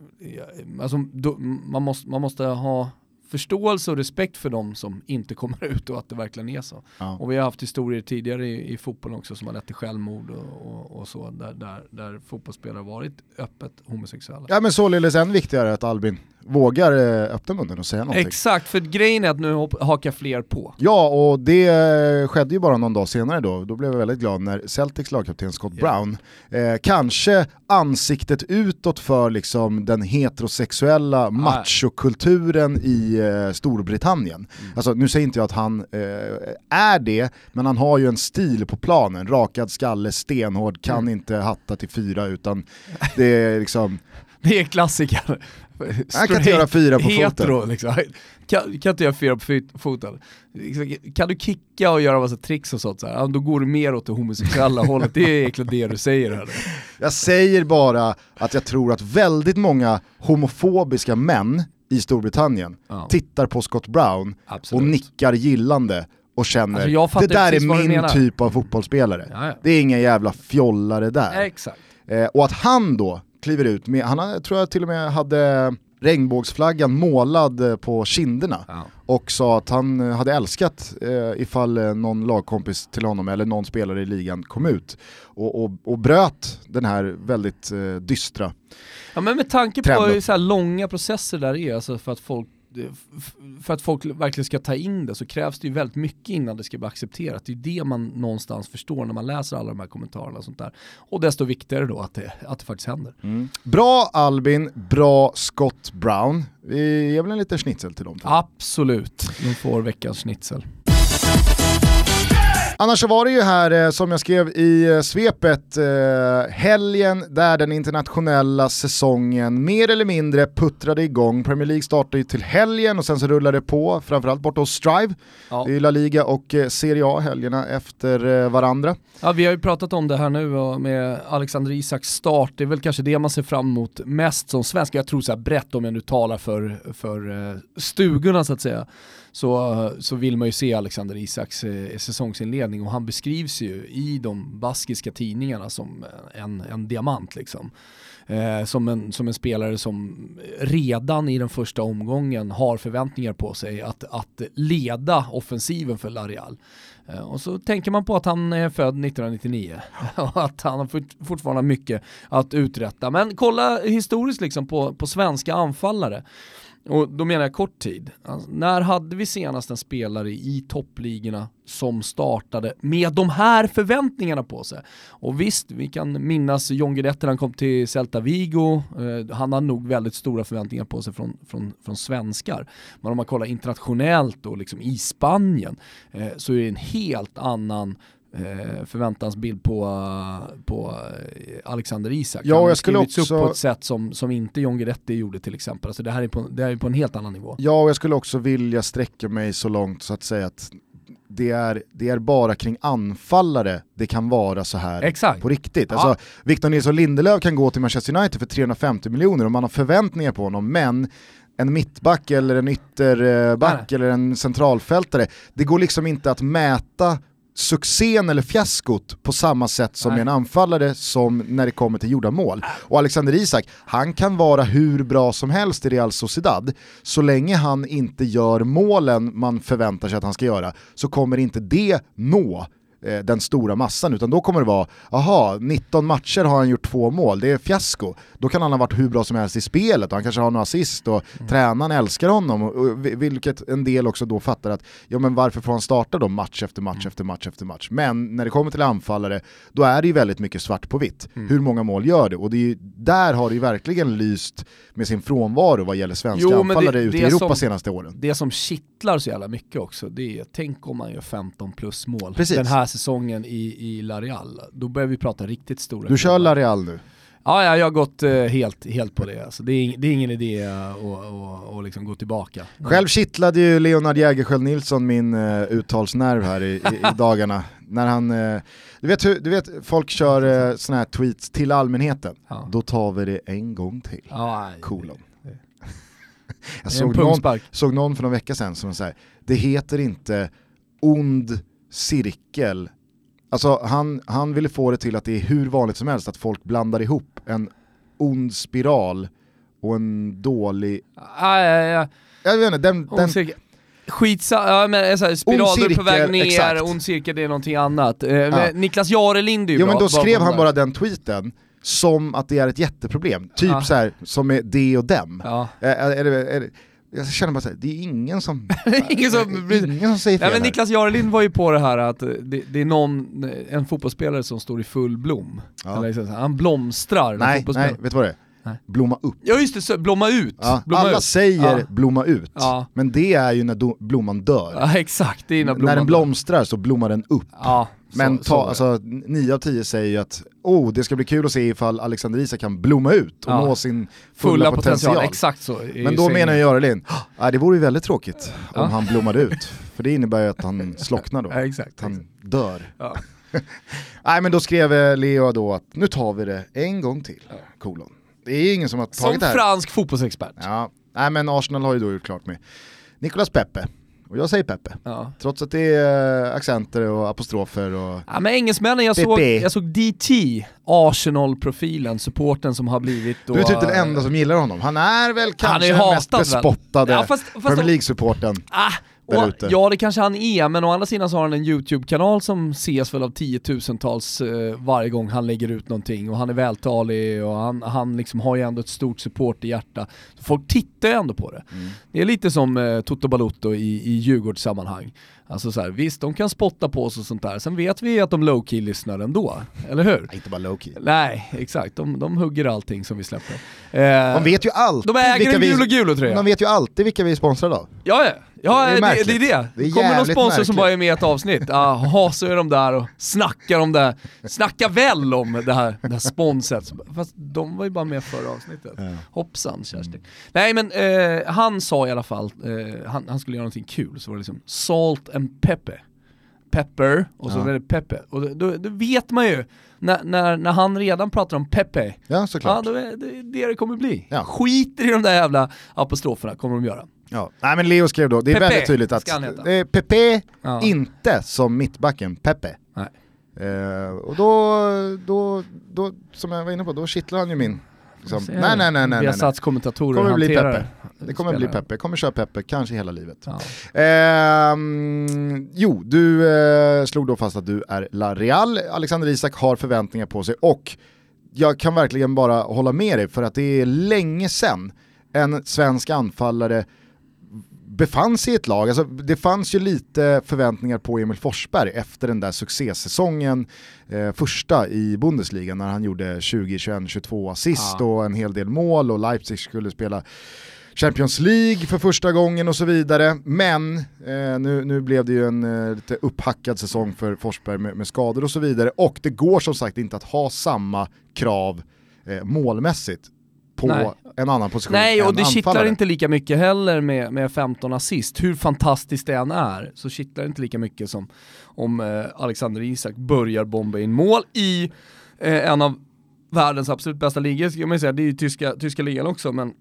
Speaker 2: alltså, då, man, måste, man måste ha förståelse och respekt för de som inte kommer ut och att det verkligen är så. Ja. Och vi har haft historier tidigare i, i fotbollen också som har lett till självmord och, och, och så, där, där, där fotbollsspelare varit öppet homosexuella.
Speaker 1: Ja men således än viktigare att Albin vågar eh, öppna munnen och säga någonting.
Speaker 2: Exakt, för grejen är att nu hakar fler på.
Speaker 1: Ja, och det skedde ju bara någon dag senare då. Då blev jag väldigt glad när Celtics lagkapten Scott yeah. Brown, eh, kanske ansiktet utåt för liksom den heterosexuella machokulturen i eh, Storbritannien. Mm. Alltså nu säger inte jag att han eh, är det, men han har ju en stil på planen. Rakad skalle, stenhård, kan mm. inte hatta till fyra utan det är liksom
Speaker 2: det är klassiker.
Speaker 1: Han kan inte göra fyra på
Speaker 2: hetero,
Speaker 1: foten.
Speaker 2: Liksom. Kan, kan inte göra fyra på foten. Kan du kicka och göra massa tricks och sånt, så här, då går du mer åt det homosexuella hållet. Det är egentligen det du säger här.
Speaker 1: Jag säger bara att jag tror att väldigt många homofobiska män i Storbritannien ja. tittar på Scott Brown Absolut. och nickar gillande och känner alltså det där är min typ av fotbollsspelare. Ja, ja. Det är inga jävla fjollare där. Eh, och att han då kliver ut med, han tror jag till och med hade regnbågsflaggan målad eh, på kinderna ja. och sa att han eh, hade älskat eh, ifall eh, någon lagkompis till honom eller någon spelare i ligan kom ut och, och, och bröt den här väldigt eh, dystra
Speaker 2: Ja men med tanke på hur så långa processer där är, alltså för att folk för att folk verkligen ska ta in det så krävs det ju väldigt mycket innan det ska bli accepterat. Det är det man någonstans förstår när man läser alla de här kommentarerna och sånt där. Och desto viktigare då att det, att det faktiskt händer.
Speaker 1: Mm. Bra Albin, bra Scott Brown. Vi ger väl en liten schnitzel till dem?
Speaker 2: Absolut, de får veckans schnitzel.
Speaker 1: Annars så var det ju här, eh, som jag skrev i eh, svepet, eh, helgen där den internationella säsongen mer eller mindre puttrade igång. Premier League startade ju till helgen och sen så rullade det på, framförallt borta hos Strive. Ja. Det är La Liga och Serie A helgerna efter varandra.
Speaker 2: Ja, vi har ju pratat om det här nu med Alexander Isaks start, det är väl kanske det man ser fram emot mest som svensk. Jag tror så här brett om jag nu talar för, för stugorna så att säga så, så vill man ju se Alexander Isaks eh, säsongsinledning och han beskrivs ju i de baskiska tidningarna som en, en diamant liksom. Eh, som, en, som en spelare som redan i den första omgången har förväntningar på sig att, att leda offensiven för Larial. Eh, och så tänker man på att han är född 1999 och att han har fortfarande mycket att uträtta. Men kolla historiskt liksom på, på svenska anfallare. Och då menar jag kort tid. Alltså, när hade vi senast en spelare i toppligorna som startade med de här förväntningarna på sig? Och visst, vi kan minnas John Guidetti när han kom till Celta Vigo. Eh, han har nog väldigt stora förväntningar på sig från, från, från svenskar. Men om man kollar internationellt och liksom i Spanien eh, så är det en helt annan eh, förväntansbild på, på eh, Alexander Isak.
Speaker 1: Ja, och jag skulle också... upp
Speaker 2: på ett sätt som, som inte John Guidetti gjorde till exempel. Alltså det här är på, det här är på en helt annan nivå.
Speaker 1: Ja, och jag skulle också vilja sträcka mig så långt så att säga att det är, det är bara kring anfallare det kan vara så här
Speaker 2: Exakt.
Speaker 1: på riktigt. Ja. Alltså, Victor Nilsson Lindelöf kan gå till Manchester United för 350 miljoner och man har förväntningar på honom, men en mittback eller en ytterback eller en centralfältare, det går liksom inte att mäta succén eller fiaskot på samma sätt som Nej. en anfallare som när det kommer till gjorda mål. Och Alexander Isak, han kan vara hur bra som helst i Real Sociedad, så länge han inte gör målen man förväntar sig att han ska göra, så kommer inte det nå den stora massan, utan då kommer det vara, aha, 19 matcher har han gjort två mål, det är fiasko. Då kan han ha varit hur bra som helst i spelet och han kanske har några assist och mm. tränaren älskar honom, och, vilket en del också då fattar att, ja men varför får han starta då match efter match mm. efter match efter match? Men när det kommer till anfallare, då är det ju väldigt mycket svart på vitt. Mm. Hur många mål gör det? Och det är ju, där har det ju verkligen lyst med sin frånvaro vad gäller svenska jo, anfallare ute i Europa som, senaste åren.
Speaker 2: Det som kittlar så jävla mycket också, det är, tänk om man gör 15 plus mål. Precis. Den här säsongen i, i La Real, då börjar vi prata riktigt stora
Speaker 1: Du kör La Real nu?
Speaker 2: Ja, ja, jag har gått uh, helt, helt på det. Alltså, det, är, det är ingen idé att uh, liksom gå tillbaka.
Speaker 1: Själv kittlade ju Leonard Jägerskiöld Nilsson min uh, uttalsnerv här i, i, i dagarna. När han, uh, du, vet hur, du vet, folk kör uh, sådana här tweets till allmänheten. Ja. Då tar vi det en gång till. Ja, Kolon. Jag såg någon, såg någon för någon vecka sedan som sa det heter inte ond cirkel. Alltså han, han ville få det till att det är hur vanligt som helst att folk blandar ihop en ond spiral och en dålig...
Speaker 2: Ah, ja, ja.
Speaker 1: Jag vet inte, den... den...
Speaker 2: Skitsa, ja men så här, spiral på väg ner, exakt. ond cirkel det är någonting annat. Eh, ja. Niklas Jarelind är ju
Speaker 1: Jo bra, men då skrev han bara den tweeten som att det är ett jätteproblem. Typ ja. så här, som med det och dem. Ja. Är, är, är, jag känner bara såhär, det är ingen som, ingen som, ingen som säger fel
Speaker 2: ja, men Niklas Jarelind var ju på det här att det, det, är någon, en fotbollsspelare som står i full blom. Ja. Eller så, han blomstrar.
Speaker 1: Nej, nej, vet du vad det är? Nej. Blomma upp.
Speaker 2: Ja just det, så, blomma ut. Ja, blomma
Speaker 1: alla
Speaker 2: ut.
Speaker 1: säger ja. blomma ut, ja. men det är ju när do, blomman dör.
Speaker 2: Ja exakt, det är när
Speaker 1: När den blomstrar så blommar den upp. Ja, men ta, alltså, 9 av 10 säger ju att oh, det ska bli kul att se ifall Alexander Isak kan blomma ut och ja. nå sin fulla, fulla potential. potential.
Speaker 2: Exakt så.
Speaker 1: Men då menar Görelin, ah, det vore ju väldigt tråkigt ja. om han blommade ut. För det innebär ju att han slocknar då.
Speaker 2: Ja, exakt,
Speaker 1: han
Speaker 2: exakt.
Speaker 1: dör. Ja. Nej men då skrev eh, Leo då att nu tar vi det en gång till, kolon. Det är ingen som har tagit som det
Speaker 2: här. Som fransk fotbollsexpert.
Speaker 1: Ja, nej men Arsenal har ju då gjort klart med Nicolas Pepe. Och jag säger Peppe. Ja. Trots att det är eh, accenter och apostrofer och...
Speaker 2: Ja men engelsmännen, jag såg, jag såg DT, Arsenal-profilen, supporten som har blivit då...
Speaker 1: Du är typ den enda som gillar honom. Han är väl kanske den mest bespottade ja, fast, fast Premier League-supporten.
Speaker 2: Ah, och, ja det kanske han är, men å andra sidan så har han en YouTube-kanal som ses väl av tiotusentals eh, varje gång han lägger ut någonting och han är vältalig och han, han liksom har ju ändå ett stort support i hjärta. Så folk tittar ju ändå på det. Mm. Det är lite som eh, Toto Balotto i, i Djurgårdssammanhang. Alltså så här, visst, de kan spotta på oss och sånt där, sen vet vi att de low-key lyssnar ändå, eller hur?
Speaker 1: Inte bara low-key.
Speaker 2: Nej, exakt. De, de hugger allting som vi släpper.
Speaker 1: Eh, de vet ju alltid
Speaker 2: de äger en gul och gul
Speaker 1: tröja. De vet ju alltid vilka vi är sponsrade av.
Speaker 2: Ja, ja. Ja, det är, det, det, är det. det är kommer någon sponsor märkligt. som bara är med i ett avsnitt, jaha så är de där och snackar om det, snackar väl om det här, det här sponset. Fast de var ju bara med förra avsnittet. Ja. Hoppsan Kerstin. Mm. Nej men eh, han sa i alla fall, eh, han, han, skulle göra någonting kul, så var det liksom salt and pepper. Pepper, och så ja. är det Pepe. Och då, då, då, vet man ju, när, när, när han redan pratar om Pepe,
Speaker 1: ja, såklart.
Speaker 2: ja då är det det det kommer bli. Ja. Skiter i de där jävla apostroferna kommer de göra.
Speaker 1: Ja. Nej men Leo skrev då, det är Pepe, väldigt tydligt att det är Pepe, ja. inte som mittbacken, Pepe. Nej. Uh, och då, då, då, som jag var inne på, då kittlar han ju min Liksom. Nej, nej, nej. nej,
Speaker 2: Vi har satt kommentatorer kommer bli Peppe.
Speaker 1: Det kommer bli Peppe, kommer köra Peppe, kanske hela livet. Ja. Eh, jo, du eh, slog då fast att du är La Real. Alexander Isak har förväntningar på sig och jag kan verkligen bara hålla med dig för att det är länge sedan en svensk anfallare befann sig i ett lag, alltså det fanns ju lite förväntningar på Emil Forsberg efter den där succésäsongen, eh, första i Bundesliga när han gjorde 20, 21, 22 assist ja. och en hel del mål och Leipzig skulle spela Champions League för första gången och så vidare. Men eh, nu, nu blev det ju en eh, lite upphackad säsong för Forsberg med, med, skador och så vidare. Och det går som sagt inte att ha samma krav eh, målmässigt på Nej. en annan position
Speaker 2: Nej, och det kittlar inte lika mycket heller med, med 15 assist. Hur fantastiskt det än är, så kittlar det inte lika mycket som om eh, Alexander Isak börjar bomba in mål i eh, en av världens absolut bästa ligor, ska man säga. Det är ju tyska, tyska ligan också, men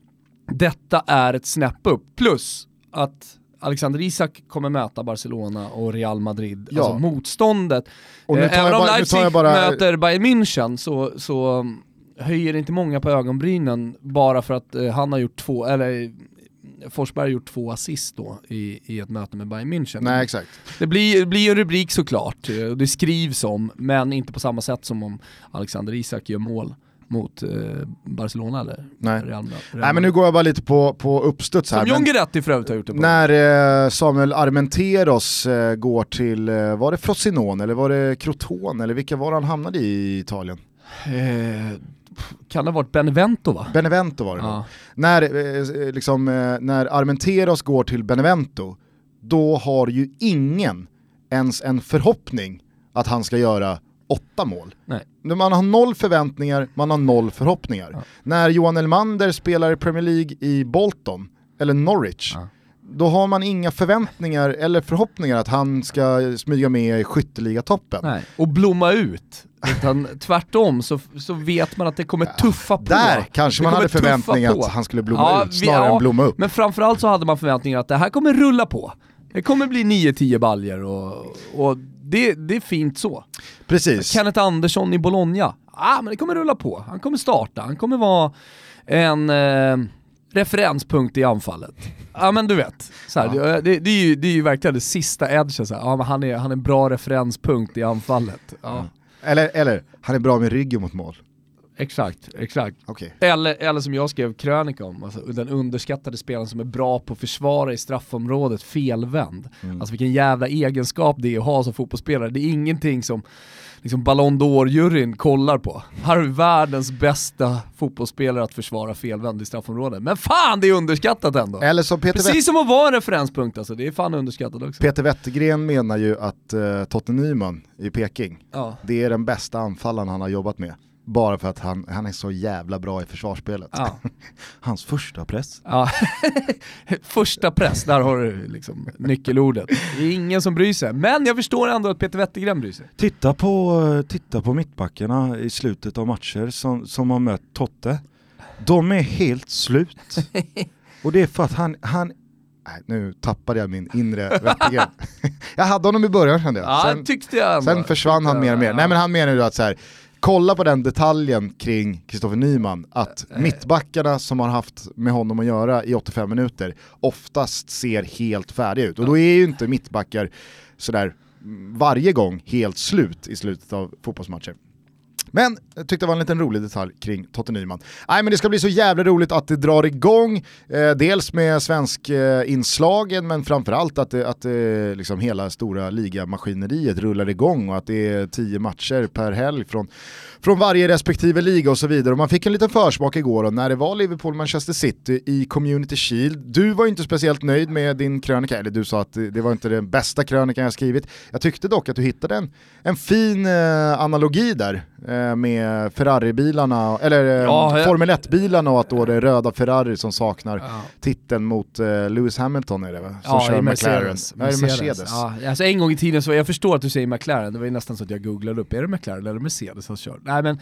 Speaker 2: detta är ett snäpp upp. Plus att Alexander Isak kommer möta Barcelona och Real Madrid, ja. alltså motståndet. Och eh, även om Leipzig bara... möter Bayern München så, så höjer inte många på ögonbrynen bara för att eh, han har gjort två, eller Forsberg har gjort två assist då i, i ett möte med Bayern München.
Speaker 1: Nej, exakt.
Speaker 2: Det blir, det blir en rubrik såklart, och det skrivs om, men inte på samma sätt som om Alexander Isak gör mål mot eh, Barcelona eller
Speaker 1: Nej. Real, Real. Nej men nu går jag bara lite på, på uppstuds här.
Speaker 2: Som John Guidetti för övrigt har gjort det på.
Speaker 1: När eh, Samuel Armenteros eh, går till, eh, var det Frosinone eller var det Crotone eller vilka var han hamnade i i Italien?
Speaker 2: Eh, kan det ha varit Benevento va?
Speaker 1: Benevento var det ja. När, eh, liksom, eh, när Armenteros går till Benevento, då har ju ingen ens en förhoppning att han ska göra åtta mål. Nej. Man har noll förväntningar, man har noll förhoppningar. Ja. När Johan Elmander spelar i Premier League i Bolton, eller Norwich, ja. då har man inga förväntningar eller förhoppningar att han ska smyga med i skytteligatoppen.
Speaker 2: Och blomma ut. Utan tvärtom så, så vet man att det kommer tuffa på.
Speaker 1: Där kanske man hade förväntningar att han skulle blomma ja, ut snarare ja, än blomma upp.
Speaker 2: Men framförallt så hade man förväntningar att det här kommer rulla på. Det kommer bli 9-10 baljer och, och det, det är fint så.
Speaker 1: Precis.
Speaker 2: Kenneth Andersson i Bologna, ah, men det kommer rulla på. Han kommer starta, han kommer vara en eh, referenspunkt i anfallet. Ja men du vet, så här, ja. det, det, är ju, det är ju verkligen det sista edgen, så här. Ja, men han, är, han är en bra referenspunkt i anfallet. Ja. Mm.
Speaker 1: Eller, eller, han är bra med ryggen mot mål.
Speaker 2: Exakt, exakt. Okay. Eller, eller som jag skrev krönika om, alltså, den underskattade spelaren som är bra på att försvara i straffområdet felvänd. Mm. Alltså vilken jävla egenskap det är att ha som fotbollsspelare. Det är ingenting som liksom Ballon d'Or-juryn kollar på. Här har vi världens bästa fotbollsspelare att försvara felvänd i straffområdet. Men fan det är underskattat ändå!
Speaker 1: Eller som Peter
Speaker 2: Precis Wett som att vara en referenspunkt alltså, det är fan underskattat också.
Speaker 1: Peter Wettergren menar ju att uh, Totte Nyman i Peking, ja. det är den bästa anfallaren han har jobbat med. Bara för att han, han är så jävla bra i försvarsspelet. Ja. Hans första press. Ja.
Speaker 2: första press, där har du liksom nyckelordet. Det är ingen som bryr sig, men jag förstår ändå att Peter Wettergren bryr sig.
Speaker 1: Titta på, titta på mittbackarna i slutet av matcher som, som har mött Totte. De är helt slut. Och det är för att han, han Nej, nu tappade jag min inre Wettergren. jag hade honom i början kände jag.
Speaker 2: Sen, tyckte jag ändå.
Speaker 1: sen försvann han mer och mer. Nej men han menar ju att så här, kolla på den detaljen kring Kristoffer Nyman, att äh, mittbackarna som har haft med honom att göra i 85 minuter oftast ser helt färdiga ut. Och då är ju inte mittbackar sådär varje gång helt slut i slutet av fotbollsmatcher. Men jag tyckte det var en liten rolig detalj kring Totte Nyman. Nej men det ska bli så jävla roligt att det drar igång, eh, dels med svensk eh, inslagen men framförallt att, det, att det, liksom hela stora ligamaskineriet rullar igång och att det är tio matcher per helg från från varje respektive liga och så vidare. Och man fick en liten försmak igår när det var Liverpool-Manchester City i Community Shield. Du var inte speciellt nöjd med din krönika, eller du sa att det var inte den bästa krönikan jag skrivit. Jag tyckte dock att du hittade en, en fin eh, analogi där eh, med Ferrari-bilarna, eller eh, ja, jag... Formel 1-bilarna och att då det är röda Ferrari som saknar ja. titeln mot eh, Lewis Hamilton är det va? Som
Speaker 2: ja, kör Mercedes. McLaren. Mercedes. Mercedes. Ja, alltså en gång i tiden så, jag förstår att du säger McLaren, det var ju nästan så att jag googlade upp, är det McLaren eller Mercedes som kör? Nej men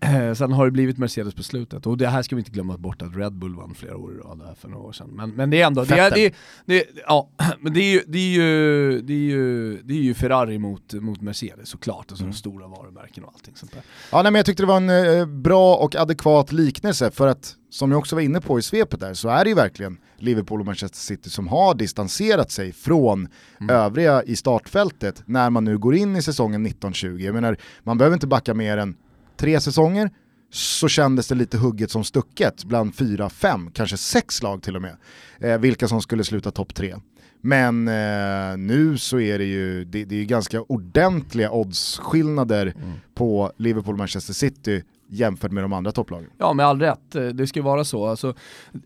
Speaker 2: Eh, sen har det blivit Mercedes på slutet, och det här ska vi inte glömma bort att Red Bull vann flera år i rad för några år sedan. Men, men det är ändå, det är, det, det, ja, men det är ju, det är ju, det är ju, det är ju Ferrari mot, mot Mercedes såklart, alltså mm. de stora varumärken och allting sånt där.
Speaker 1: Ja nej, men jag tyckte det var en eh, bra och adekvat liknelse för att, som jag också var inne på i svepet där, så är det ju verkligen Liverpool och Manchester City som har distanserat sig från mm. övriga i startfältet när man nu går in i säsongen 1920. Jag menar, man behöver inte backa mer än tre säsonger så kändes det lite hugget som stucket bland fyra, fem, kanske sex lag till och med. Eh, vilka som skulle sluta topp tre. Men eh, nu så är det ju, det, det är ganska ordentliga oddsskillnader mm. på Liverpool-Manchester City jämfört med de andra topplagen.
Speaker 2: Ja, med all rätt. Eh, det ska ju vara så. Alltså,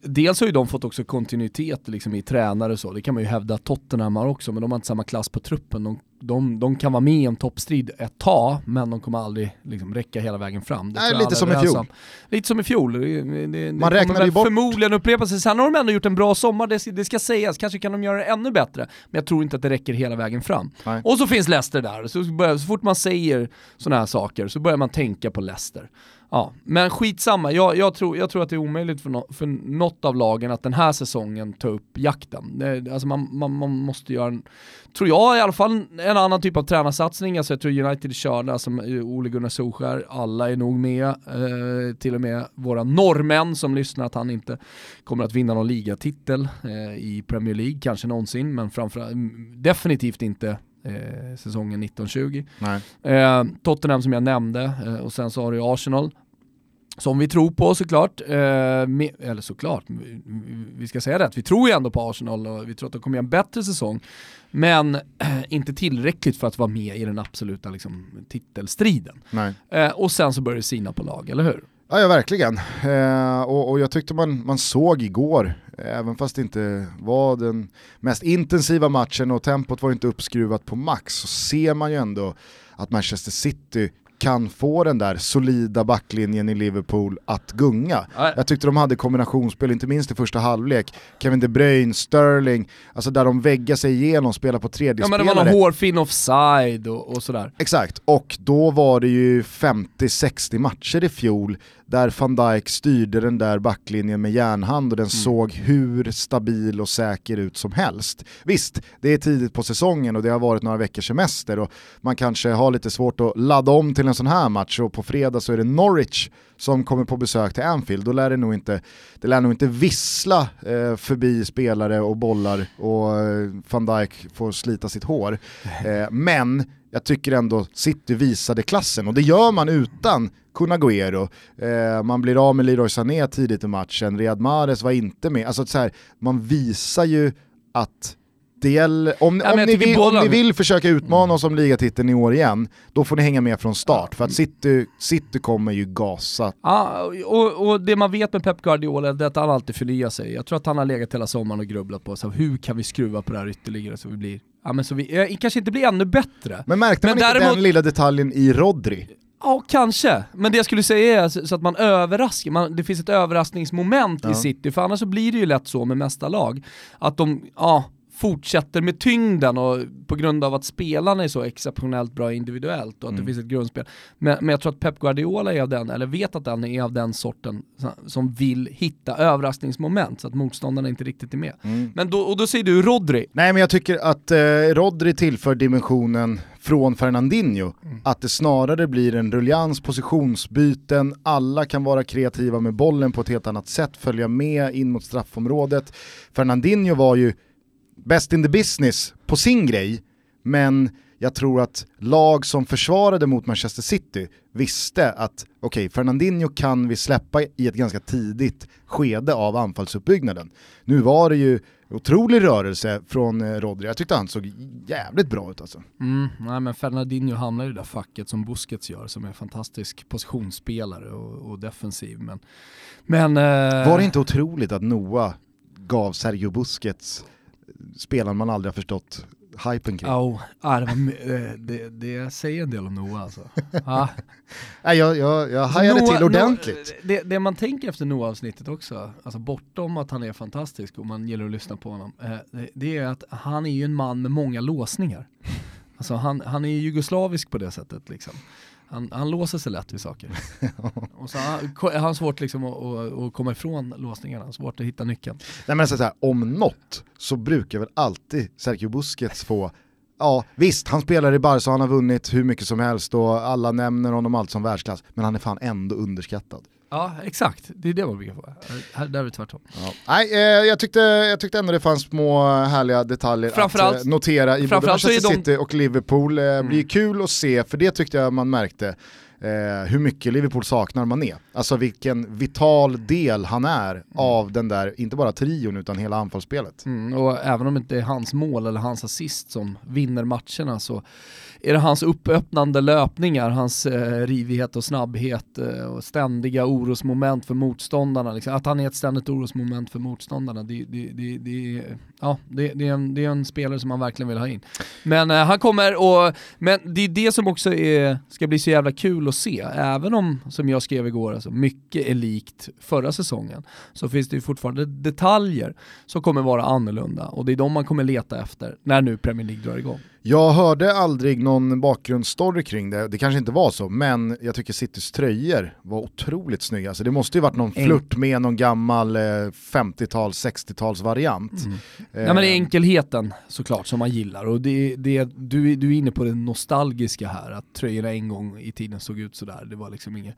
Speaker 2: dels har ju de fått också kontinuitet liksom, i tränare och så, det kan man ju hävda att Tottenham har också, men de har inte samma klass på truppen. De, de, de kan vara med i en toppstrid ett tag, men de kommer aldrig liksom, räcka hela vägen fram.
Speaker 1: Det Nej, lite som i fjol.
Speaker 2: Lite som i fjol. Det, det, man räknar ju bort... förmodligen upprepa sig. Sen har de ändå gjort en bra sommar, det, det ska sägas. Kanske kan de göra det ännu bättre, men jag tror inte att det räcker hela vägen fram. Nej. Och så finns Leicester där, så, börjar, så fort man säger sådana här saker så börjar man tänka på Leicester. Ja, men skitsamma, jag, jag, tror, jag tror att det är omöjligt för, no, för något av lagen att den här säsongen ta upp jakten. Det, alltså man, man, man måste göra, en, tror jag i alla fall, en annan typ av tränarsatsning. Alltså jag tror United körda, som Ole Gunnar Solskär, alla är nog med. Eh, till och med våra norrmän som lyssnar att han inte kommer att vinna någon ligatitel eh, i Premier League, kanske någonsin, men framförallt definitivt inte eh, säsongen 1920. Eh, Tottenham som jag nämnde eh, och sen så har du Arsenal som vi tror på såklart, eh, med, eller såklart, vi, ska säga det, vi tror ju ändå på Arsenal och vi tror att de kommer göra en bättre säsong. Men inte tillräckligt för att vara med i den absoluta liksom, titelstriden. Eh, och sen så börjar det sina på lag, eller hur?
Speaker 1: Ja, ja verkligen. Eh, och, och, jag tyckte man, man såg igår, även fast det inte var den mest intensiva matchen och tempot var inte uppskruvat på max, så ser man ju ändå att Manchester City kan få den där solida backlinjen i Liverpool att gunga. Nej. Jag tyckte de hade kombinationsspel, inte minst i första halvlek. Kevin De Bruyne, Sterling, alltså där de väggar sig igenom, spelar på tredje
Speaker 2: Ja men det var någon hårfin offside och, och sådär.
Speaker 1: Exakt, och då var det ju 50-60 matcher i fjol där van Dijk styrde den där backlinjen med järnhand och den mm. såg hur stabil och säker ut som helst. Visst, det är tidigt på säsongen och det har varit några veckors semester och man kanske har lite svårt att ladda om till en sån här match och på fredag så är det Norwich som kommer på besök till Anfield, då lär det nog inte, det lär nog inte vissla eh, förbi spelare och bollar och eh, van Dijk får slita sitt hår. Eh, men jag tycker ändå City visade klassen och det gör man utan Kun Agüero, eh, man blir av med Leroy Sané tidigt i matchen, Riyad Mahrez var inte med. Alltså så här, man visar ju att det gäller, om, ja, om, ni vill, om, ni vill, försöka utmana oss om ligatiteln i år igen, då får ni hänga med från start, för att City, City kommer ju gasa.
Speaker 2: Ja, och, och det man vet med Pep Guardiola är att han alltid förnyar sig. Jag tror att han har legat hela sommaren och grubblat på så hur kan vi skruva på det här ytterligare så vi blir Ja, men så vi eh, kanske inte blir ännu bättre.
Speaker 1: Men märkte man men inte däremot... den lilla detaljen i Rodri?
Speaker 2: Ja, kanske. Men det jag skulle säga är så att man överraskar, man, det finns ett överraskningsmoment ja. i City, för annars så blir det ju lätt så med mesta lag. Att de, ja, fortsätter med tyngden och på grund av att spelarna är så exceptionellt bra individuellt och att mm. det finns ett grundspel. Men, men, jag tror att Pep Guardiola är av den, eller vet att han är av den sorten som vill hitta överraskningsmoment så att motståndarna inte riktigt är med. Mm. Men då, och då säger du Rodri.
Speaker 1: Nej men jag tycker att eh, Rodri tillför dimensionen från Fernandinho, mm. att det snarare blir en ruljans, positionsbyten, alla kan vara kreativa med bollen på ett helt annat sätt, följa med in mot straffområdet. Fernandinho var ju best in the business på sin grej, men jag tror att lag som försvarade mot Manchester City visste att okej, okay, Fernandinho kan vi släppa i ett ganska tidigt skede av anfallsuppbyggnaden. Nu var det ju otrolig rörelse från eh, Rodri. Jag tyckte han såg jävligt bra ut alltså.
Speaker 2: Mm, nej men Fernandinho hamnar i det där facket som Busquets gör, som är en fantastisk positionsspelare och, och defensiv. Men, men
Speaker 1: eh... Var det inte otroligt att Noah gav Sergio Busquets spelaren man aldrig har förstått hypen kring.
Speaker 2: Oh, ah, det, var, det, det, säger en del om Noah alltså. Ah.
Speaker 1: Nej, jag, jag, jag hajade Noah, till ordentligt.
Speaker 2: Noah, det, det, man tänker efter Noah-avsnittet också, alltså bortom att han är fantastisk och man gillar att lyssna på honom, eh, det, det, är att han är ju en man med många låsningar. Alltså han, han är jugoslavisk på det sättet liksom. Han, han låser sig lätt vid saker. och så har han svårt liksom att, att, att, komma ifrån låsningarna, svårt att hitta nyckeln.
Speaker 1: Nej men så här, om något så brukar väl alltid Sergio Busquets få Ja, visst, han spelar i Barca, han har vunnit hur mycket som helst och alla nämner honom allt som världsklass, men han är fan ändå underskattad.
Speaker 2: Ja, exakt. Det är det man brukar få. Här, där är det tvärtom.
Speaker 1: Ja. Nej, eh, jag, tyckte, jag tyckte ändå det fanns små härliga detaljer att eh, notera i både Manchester City och Liverpool. Eh, mm. blir kul att se, för det tyckte jag man märkte eh, hur mycket Liverpool saknar Mané. Alltså vilken vital del han är mm. av den där, inte bara trion utan hela anfallsspelet.
Speaker 2: Mm, och även om det inte är hans mål eller hans assist som vinner matcherna så är det hans uppöppnande löpningar, hans eh, rivighet och snabbhet eh, och ständiga orosmoment för motståndarna. Liksom. Att han är ett ständigt orosmoment för motståndarna, det, det, det, det ja, det, det, är en, det är en spelare som man verkligen vill ha in. Men eh, han kommer och, men det är det som också är, ska bli så jävla kul att se. Även om, som jag skrev igår, alltså, mycket är likt förra säsongen, så finns det ju fortfarande detaljer som kommer vara annorlunda och det är de man kommer leta efter när nu Premier League drar igång.
Speaker 1: Jag hörde aldrig någon bakgrundsstory kring det, det kanske inte var så, men jag tycker Citys tröjor var otroligt snygga. Alltså det måste ju varit någon flört med någon gammal 50-tals, eh, 60-tals variant. Mm.
Speaker 2: Eh. Ja men det är enkelheten såklart som man gillar och det, det, du, du är inne på det nostalgiska här, att tröjorna en gång i tiden såg ut sådär. Det var liksom inget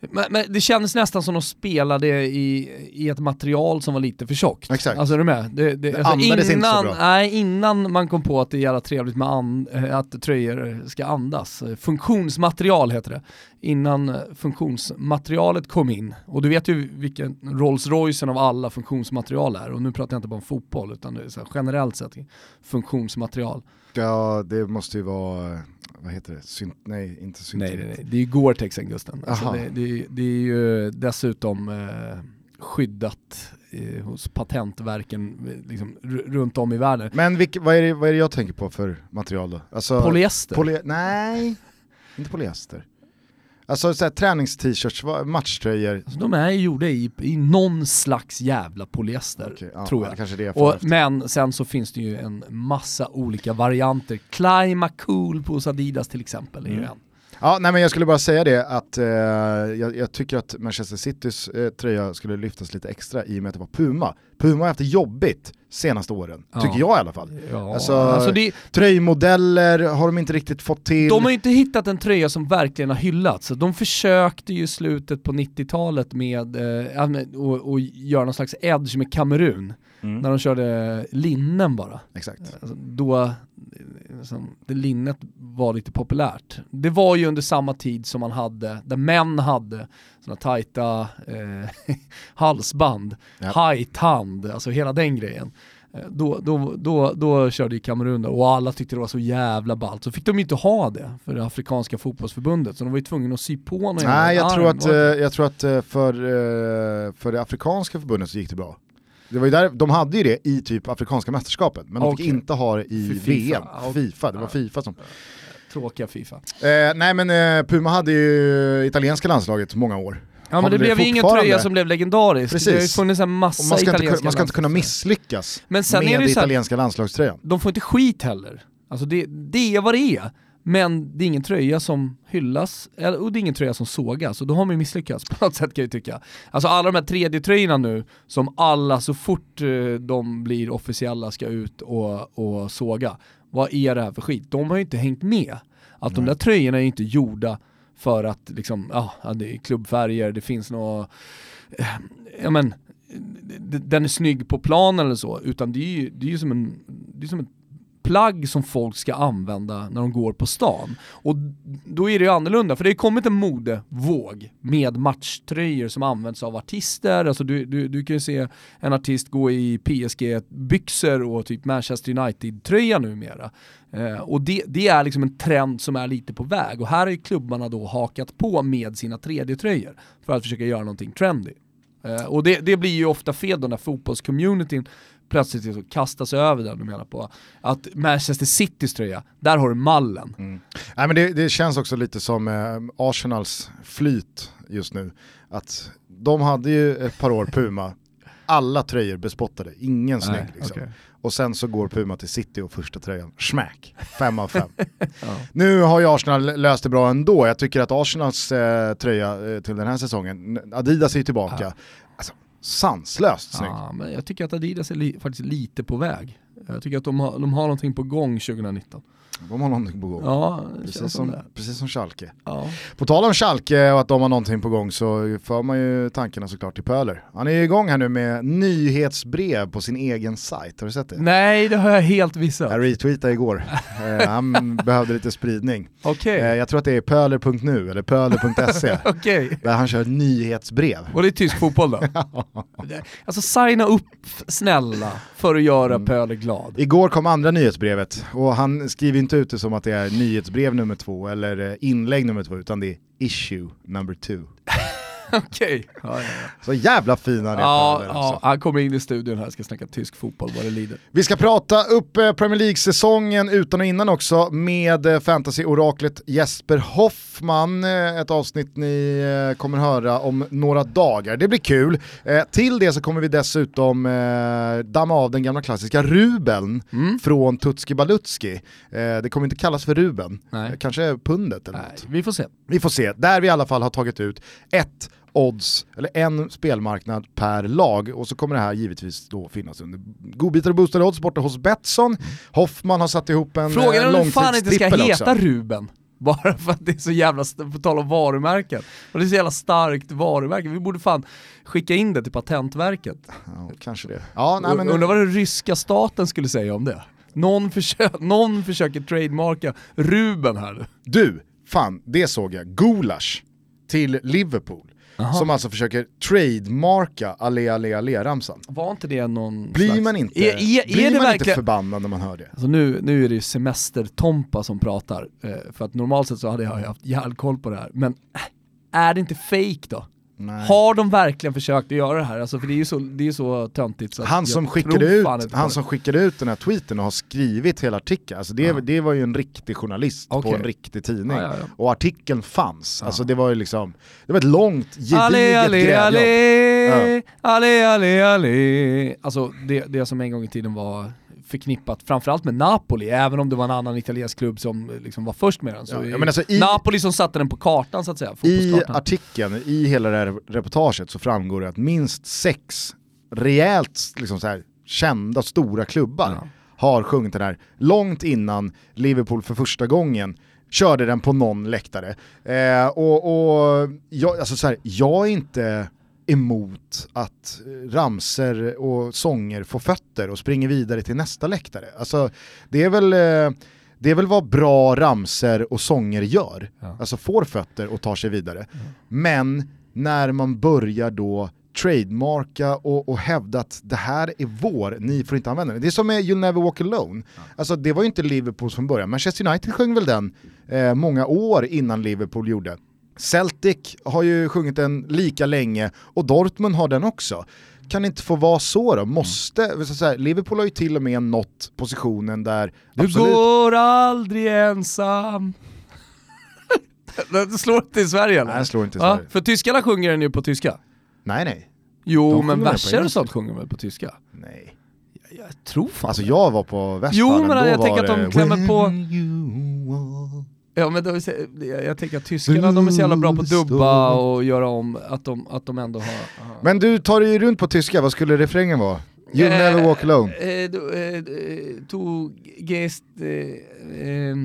Speaker 2: men, men, det kändes nästan som att de spelade i, i ett material som var lite för tjockt.
Speaker 1: Exakt.
Speaker 2: Alltså är du med? Det, det,
Speaker 1: det alltså innan, inte så bra.
Speaker 2: Nej, innan man kom på att det är jävla trevligt med an, eh, att tröjor ska andas. Funktionsmaterial heter det. Innan funktionsmaterialet kom in. Och du vet ju vilken Rolls Royce av alla funktionsmaterial är. Och nu pratar jag inte bara om fotboll utan generellt sett funktionsmaterial.
Speaker 1: Ja, det måste ju vara vad heter det, Synt, nej inte synt.
Speaker 2: Nej, nej, nej, det är ju Gore-Tex Gusten. Alltså det, det, det, är ju dessutom eh, skyddat eh, hos patentverken liksom, runt om i världen.
Speaker 1: Men vilk, vad, är det, vad är det jag tänker på för material då?
Speaker 2: Alltså, polyester?
Speaker 1: Poly, nej, inte polyester. Alltså såhär tränings-t-shirts, matchtröjor. Alltså,
Speaker 2: de är gjorda i, i någon slags jävla polyester, okay, ja, tror jag.
Speaker 1: Ja, kanske det
Speaker 2: och, men sen så finns det ju en massa olika varianter. Clima Cool på Adidas till exempel är ju mm. en.
Speaker 1: Ja, nej men jag skulle bara säga det att eh, jag, jag, tycker att Manchester Citys eh, tröja skulle lyftas lite extra i och med att det var Puma. Puma har haft det jobbigt senaste åren, ja. tycker jag i alla fall. Ja. Alltså, alltså det... Tröjmodeller har de inte riktigt fått till.
Speaker 2: De har ju inte hittat en tröja som verkligen har hyllats. De försökte ju slutet på 90-talet med eh, att göra någon slags edge med Kamerun. Mm. När de körde linnen bara.
Speaker 1: Exakt.
Speaker 2: Alltså, då, liksom, det linnet var lite populärt. Det var ju under samma tid som man hade, där män hade sådana tajta eh, halsband, yep. hajtand, alltså hela den grejen. Eh, då, då, då, då körde ju Kamerun och alla tyckte det var så jävla ballt. Så fick de ju inte ha det för det afrikanska fotbollsförbundet, så de var ju tvungna att sy på någon
Speaker 1: Nej, jag tror, att, eh, jag tror att eh, för, för det afrikanska förbundet så gick det bra. Det var ju där, de hade ju det i typ Afrikanska mästerskapet, men de okay. fick inte ha det i VM, FIFA, FIFA det var Fifa som...
Speaker 2: Tråkiga Fifa.
Speaker 1: Eh, nej men eh, Puma hade ju italienska landslaget många år.
Speaker 2: Ja men det, det blev ingen tröja som blev legendarisk. Precis. Det har ju funnits en massa
Speaker 1: man ska
Speaker 2: italienska
Speaker 1: inte, Man ska inte kunna misslyckas men sen med är det italienska här, landslagströjan.
Speaker 2: De får inte skit heller. Alltså det, det är vad det är. Men det är ingen tröja som hyllas, och det är ingen tröja som sågas, och då har man ju misslyckats på något sätt kan jag tycka. Alltså alla de här tredje tröjorna nu, som alla så fort eh, de blir officiella ska ut och, och såga. Vad är det här för skit? De har ju inte hängt med. Att Nej. de där tröjorna är inte gjorda för att liksom, ja, det är klubbfärger, det finns något, eh, ja men, den är snygg på plan eller så, utan det är ju, det är ju som en, det är som en plagg som folk ska använda när de går på stan. Och då är det ju annorlunda, för det har kommit en modevåg med matchtröjor som används av artister. Alltså du, du, du kan ju se en artist gå i PSG-byxor och typ Manchester United-tröja numera. Eh, och det, det, är liksom en trend som är lite på väg och här har ju klubbarna då hakat på med sina 3D-tröjor för att försöka göra någonting trendy. Eh, och det, det, blir ju ofta fel då när fotbollscommunityn plötsligt liksom kastas över den och menar på att Manchester Citys tröja, där har du mallen. Mm.
Speaker 1: Nej, men det, det, känns också lite som eh, Arsenals flyt just nu. Att de hade ju ett par år Puma, alla tröjor bespottade, ingen snygg. Liksom. Okay. Och sen så går Puma till City och första tröjan, smack, fem av fem. ja. Nu har ju Arsenal löst det bra ändå, jag tycker att Arsenals eh, tröja eh, till den här säsongen, Adidas är ju tillbaka, ja sanslöst snygg.
Speaker 2: Ja, men jag tycker att Adidas är li faktiskt lite på väg. Jag tycker att de har, de har någonting på gång 2019.
Speaker 1: De har någonting på gång.
Speaker 2: Ja,
Speaker 1: precis, som, precis som Schalke. Ja. På tal om Schalke och att de har någonting på gång så för man ju tankarna såklart till Pöler. Han är ju igång här nu med nyhetsbrev på sin egen sajt, har du sett det?
Speaker 2: Nej, det har jag helt missat.
Speaker 1: Jag retweetade igår. eh, han behövde lite spridning.
Speaker 2: Okay. Eh,
Speaker 1: jag tror att det är pöler.nu eller pöler.se.
Speaker 2: okay.
Speaker 1: Där han kör nyhetsbrev.
Speaker 2: Och det är tysk fotboll då? alltså signa upp snälla för att göra mm. Pöler glad.
Speaker 1: Igår kom andra nyhetsbrevet och han skriver inte ute som att det är nyhetsbrev nummer två eller eh, inlägg nummer två, utan det är issue number two.
Speaker 2: Okej. Ja, ja,
Speaker 1: ja. Så jävla fin han är.
Speaker 2: Ja, ja, alltså. han kommer in i studion här och ska snacka tysk fotboll vad det lider.
Speaker 1: Vi ska prata upp eh, Premier League-säsongen utan och innan också med eh, fantasy-oraklet Jesper Hoffman. Eh, ett avsnitt ni kommer höra om några dagar. Det blir kul. Till det så kommer vi dessutom damma av den gamla klassiska Ruben mm. från Tutski Balutski. Det kommer inte kallas för Ruben, Nej. kanske pundet eller Nej, något.
Speaker 2: Vi får se.
Speaker 1: Vi får se, där vi i alla fall har tagit ut ett odds, eller en spelmarknad per lag. Och så kommer det här givetvis då finnas under godbitar och boostade odds borta hos Betsson. Hoffman har satt ihop en
Speaker 2: Frågan är om det fan inte ska heta Ruben. Bara för att det är så jävla, på tal om varumärken, och det är så jävla starkt varumärke. Vi borde fan skicka in det till Patentverket.
Speaker 1: Ja, kanske det.
Speaker 2: Ja, nej, men... Undrar vad den ryska staten skulle säga om det. Någon, försö någon försöker trademarka Ruben här.
Speaker 1: Du, fan, det såg jag. Gulasch till Liverpool. Aha. Som alltså försöker trademarka Allé Allé Allé-ramsan.
Speaker 2: Var inte det någon
Speaker 1: Blir slags... man inte, är, är, blir man verkligen... inte förbannad när man hör det?
Speaker 2: Alltså nu, nu är det ju semester-Tompa som pratar, eh, för att normalt sett så hade jag haft järnkoll på det här, men äh, är det inte fake då? Nej. Har de verkligen försökt att göra det här? Alltså, för det är ju så, det är så töntigt så
Speaker 1: han, som skickade ut, han som skickade ut den här tweeten och har skrivit hela artikeln, alltså det, ja. det var ju en riktig journalist okay. på en riktig tidning. Ja, ja, och artikeln fanns, alltså det var ju liksom, det var ett långt, gediget grävjobb.
Speaker 2: Allé, allé, allé. Alltså det, det som en gång i tiden var förknippat framförallt med Napoli, även om det var en annan italiensk klubb som liksom var först med den. Så ja, alltså i, Napoli som satte den på kartan så att säga.
Speaker 1: I artikeln, i hela det här reportaget så framgår det att minst sex rejält liksom så här, kända stora klubbar ja. har sjungit den här långt innan Liverpool för första gången körde den på någon läktare. Eh, och, och jag, alltså så här, jag är inte emot att ramser och sånger får fötter och springer vidare till nästa läktare. Alltså, det är väl eh, det är väl vad bra ramser och sånger gör, ja. alltså får fötter och tar sig vidare. Ja. Men när man börjar då trademarka och, och hävda att det här är vår, ni får inte använda den. Det är som med You'll Never Walk Alone. Ja. Alltså det var ju inte Liverpools från början, Manchester United sjöng väl den eh, många år innan Liverpool gjorde. Celtic har ju sjungit den lika länge och Dortmund har den också. Kan det inte få vara så då? Måste, mm. så här, Liverpool har ju till och med nått positionen där...
Speaker 2: Du absolut... går aldrig ensam. det slår inte i Sverige eller?
Speaker 1: Nej, det slår inte i Sverige.
Speaker 2: Ja, för tyskarna sjunger den ju på tyska.
Speaker 1: Nej nej.
Speaker 2: Jo, men verser och sånt sjunger väl på tyska?
Speaker 1: Nej.
Speaker 2: Jag, jag tror fan
Speaker 1: Alltså jag var på Westfalen,
Speaker 2: Jo men jag tänker att de klämmer på... Ja men då, jag tänker att tyskarna de är så jävla bra på att dubba och göra om, att de, att de ändå har... Aha.
Speaker 1: Men du tar dig runt på tyska, vad skulle refrängen vara? You eh, never walk alone.
Speaker 2: Eh, du, eh, tu gest eh, eh,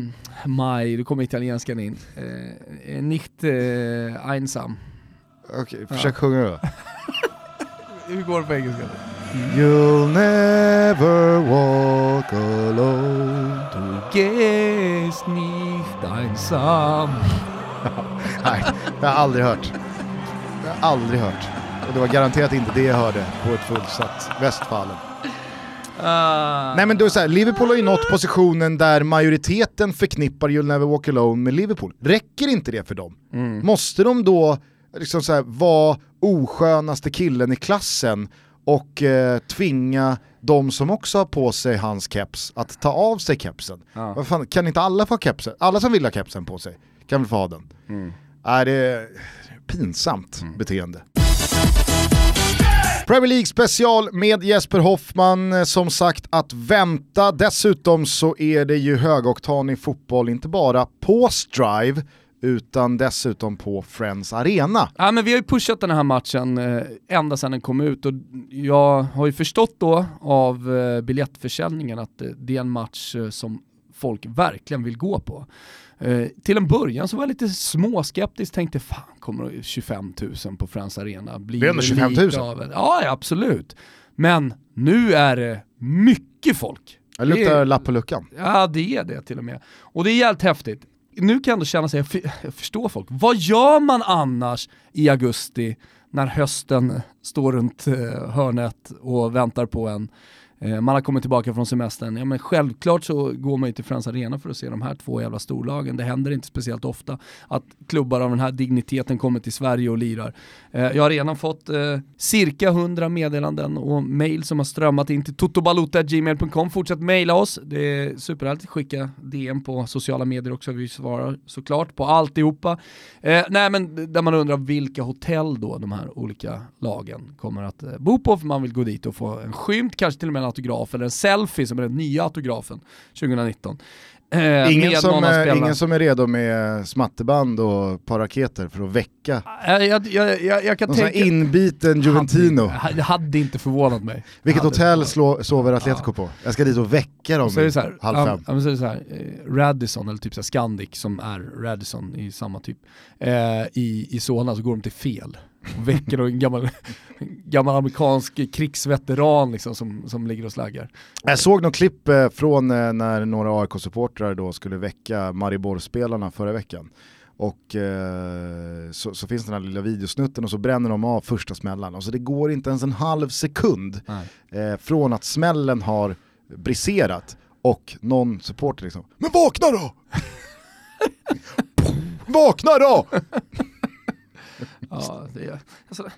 Speaker 2: mai, då kommer italienskan in. Eh, nicht eh, einsam.
Speaker 1: Okej, okay, försök ja. sjunga då.
Speaker 2: hur går det på engelska?
Speaker 1: You'll never walk alone.
Speaker 2: Du gehst nicht einsam.
Speaker 1: Nej, det har jag aldrig hört. Det har jag aldrig hört. Och det var garanterat inte det jag hörde på ett fullsatt Västfallen. Uh. Nej men är så här, Liverpool har ju nått positionen där majoriteten förknippar You'll Never Walk Alone med Liverpool. Räcker inte det för dem? Mm. Måste de då liksom så här, vara oskönaste killen i klassen och eh, tvinga de som också har på sig hans keps att ta av sig kepsen? Ja. Fan, kan inte alla få kepsen? Alla som vill ha kepsen på sig kan väl få ha den? Mm. Är det pinsamt mm. beteende. Premier League special med Jesper Hoffman, som sagt att vänta. Dessutom så är det ju högoktanig fotboll, inte bara på Strive, utan dessutom på Friends Arena.
Speaker 2: Ja, men vi har ju pushat den här matchen eh, ända sedan den kom ut och jag har ju förstått då av eh, biljettförsäljningen att eh, det är en match eh, som folk verkligen vill gå på. Eh, till en början så var jag lite småskeptisk, tänkte fan kommer 25 000 på Friends Arena?
Speaker 1: Blir det är ändå 25 000?
Speaker 2: Av ja, absolut. Men nu är det mycket folk.
Speaker 1: Det luktar lapp på luckan.
Speaker 2: Ja, det är det till och med. Och det är jävligt häftigt. Nu kan jag ändå känna sig, jag, jag förstår folk. Vad gör man annars i augusti när hösten står runt eh, hörnet och väntar på en? Eh, man har kommit tillbaka från semestern. Ja, men självklart så går man ju till Friends Arena för att se de här två jävla storlagen. Det händer inte speciellt ofta att klubbar av den här digniteten kommer till Sverige och lirar. Eh, jag har redan fått eh, cirka 100 meddelanden och mail som har strömmat in till totobalota.gmail.com. Fortsätt mejla oss. Det är superhärligt. Skicka DM på sociala medier också. Vi svarar såklart på alltihopa. Eh, nej men där man undrar vilka hotell då de här olika lagen kommer att bo på för man vill gå dit och få en skymt, kanske till och med autograf eller en selfie som är den nya autografen 2019.
Speaker 1: Eh, ingen, som är, ingen som är redo med smatterband och par raketer för att väcka
Speaker 2: jag, jag, jag, jag kan
Speaker 1: Någon tänka... inbiten Juventino.
Speaker 2: Hade, det hade inte förvånat mig.
Speaker 1: Vilket hotell slå, sover Atletico ja. på? Jag ska dit och väcka dem
Speaker 2: så är det så här, halv fem. Ja, så är det så här, eh, Radisson, eller typ så Scandic som är Radisson i samma typ, eh, i, i Solna så går de till fel och väcker en gammal, gammal amerikansk krigsveteran liksom, som, som ligger och slaggar.
Speaker 1: Jag såg något klipp eh, från eh, när några AIK-supportrar då skulle väcka Maribor-spelarna förra veckan. Och eh, så, så, finns den här lilla videosnutten och så bränner de av första smällen. Alltså det går inte ens en halv sekund eh, från att smällen har briserat och någon supporter liksom Men vakna då! vakna då!
Speaker 2: Ja, det, alltså,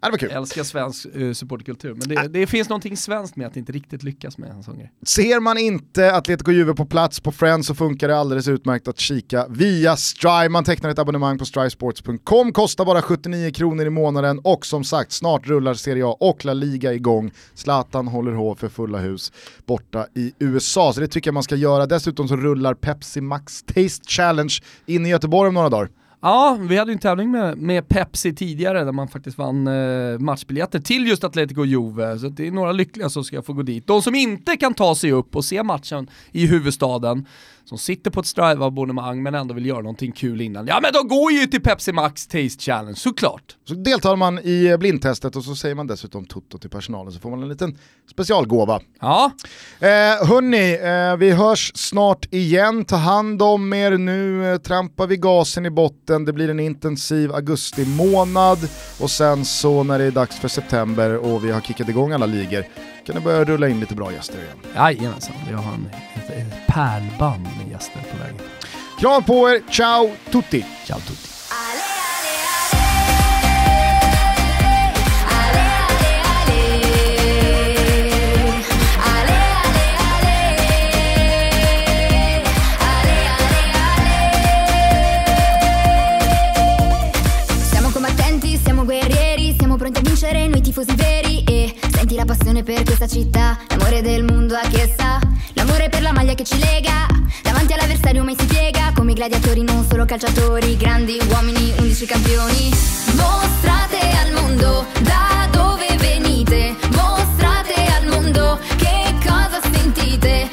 Speaker 1: Ja, det.
Speaker 2: Jag älskar svensk uh, supportkultur, men det, det, finns någonting svenskt med att inte riktigt lyckas med en sån grej.
Speaker 1: Ser man inte Atletico Juve på plats på Friends så funkar det alldeles utmärkt att kika via Strive. Man tecknar ett abonnemang på strivesports.com, kostar bara 79 kronor i månaden och som sagt, snart rullar Serie A och La Liga igång. Zlatan håller hov för fulla hus borta i USA, så det tycker jag man ska göra. Dessutom så rullar Pepsi Max Taste Challenge in i Göteborg om några dagar.
Speaker 2: Ja, vi hade ju en tävling med, med Pepsi tidigare där man faktiskt vann eh, matchbiljetter till just Atletico och Juve. Så det är några lyckliga som ska få gå dit. De som inte kan ta sig upp och se matchen i huvudstaden, som sitter på ett Strive-abonnemang men ändå vill göra någonting kul innan. Ja men de går ju till Pepsi Max Taste Challenge, såklart!
Speaker 1: Så deltar man i blindtestet och så säger man dessutom Toto till personalen så får man en liten specialgåva.
Speaker 2: Ja.
Speaker 1: Eh, hörni, eh, vi hörs snart igen. Ta hand om er nu, eh, trampar vi gasen i botten, det blir en intensiv augusti månad och sen så när det är dags för september och vi har kickat igång alla ligor kan det börja rulla in lite bra gäster igen.
Speaker 2: Jajamensan, vi har en, ett, ett pärlband med gäster på vägen.
Speaker 1: Kram på er, ciao tutti!
Speaker 2: Ciao tutti!
Speaker 4: Siamo combattenti, siamo guerrieri, siamo pronti a vincere noi tifosi veri Senti la passione per questa città, l'amore del mondo a che sa, l'amore per la maglia che ci lega, davanti all'avversario mai si piega, come i gladiatori non solo calciatori, grandi uomini, undici campioni. Mostrate al mondo da dove venite, mostrate al mondo che cosa sentite.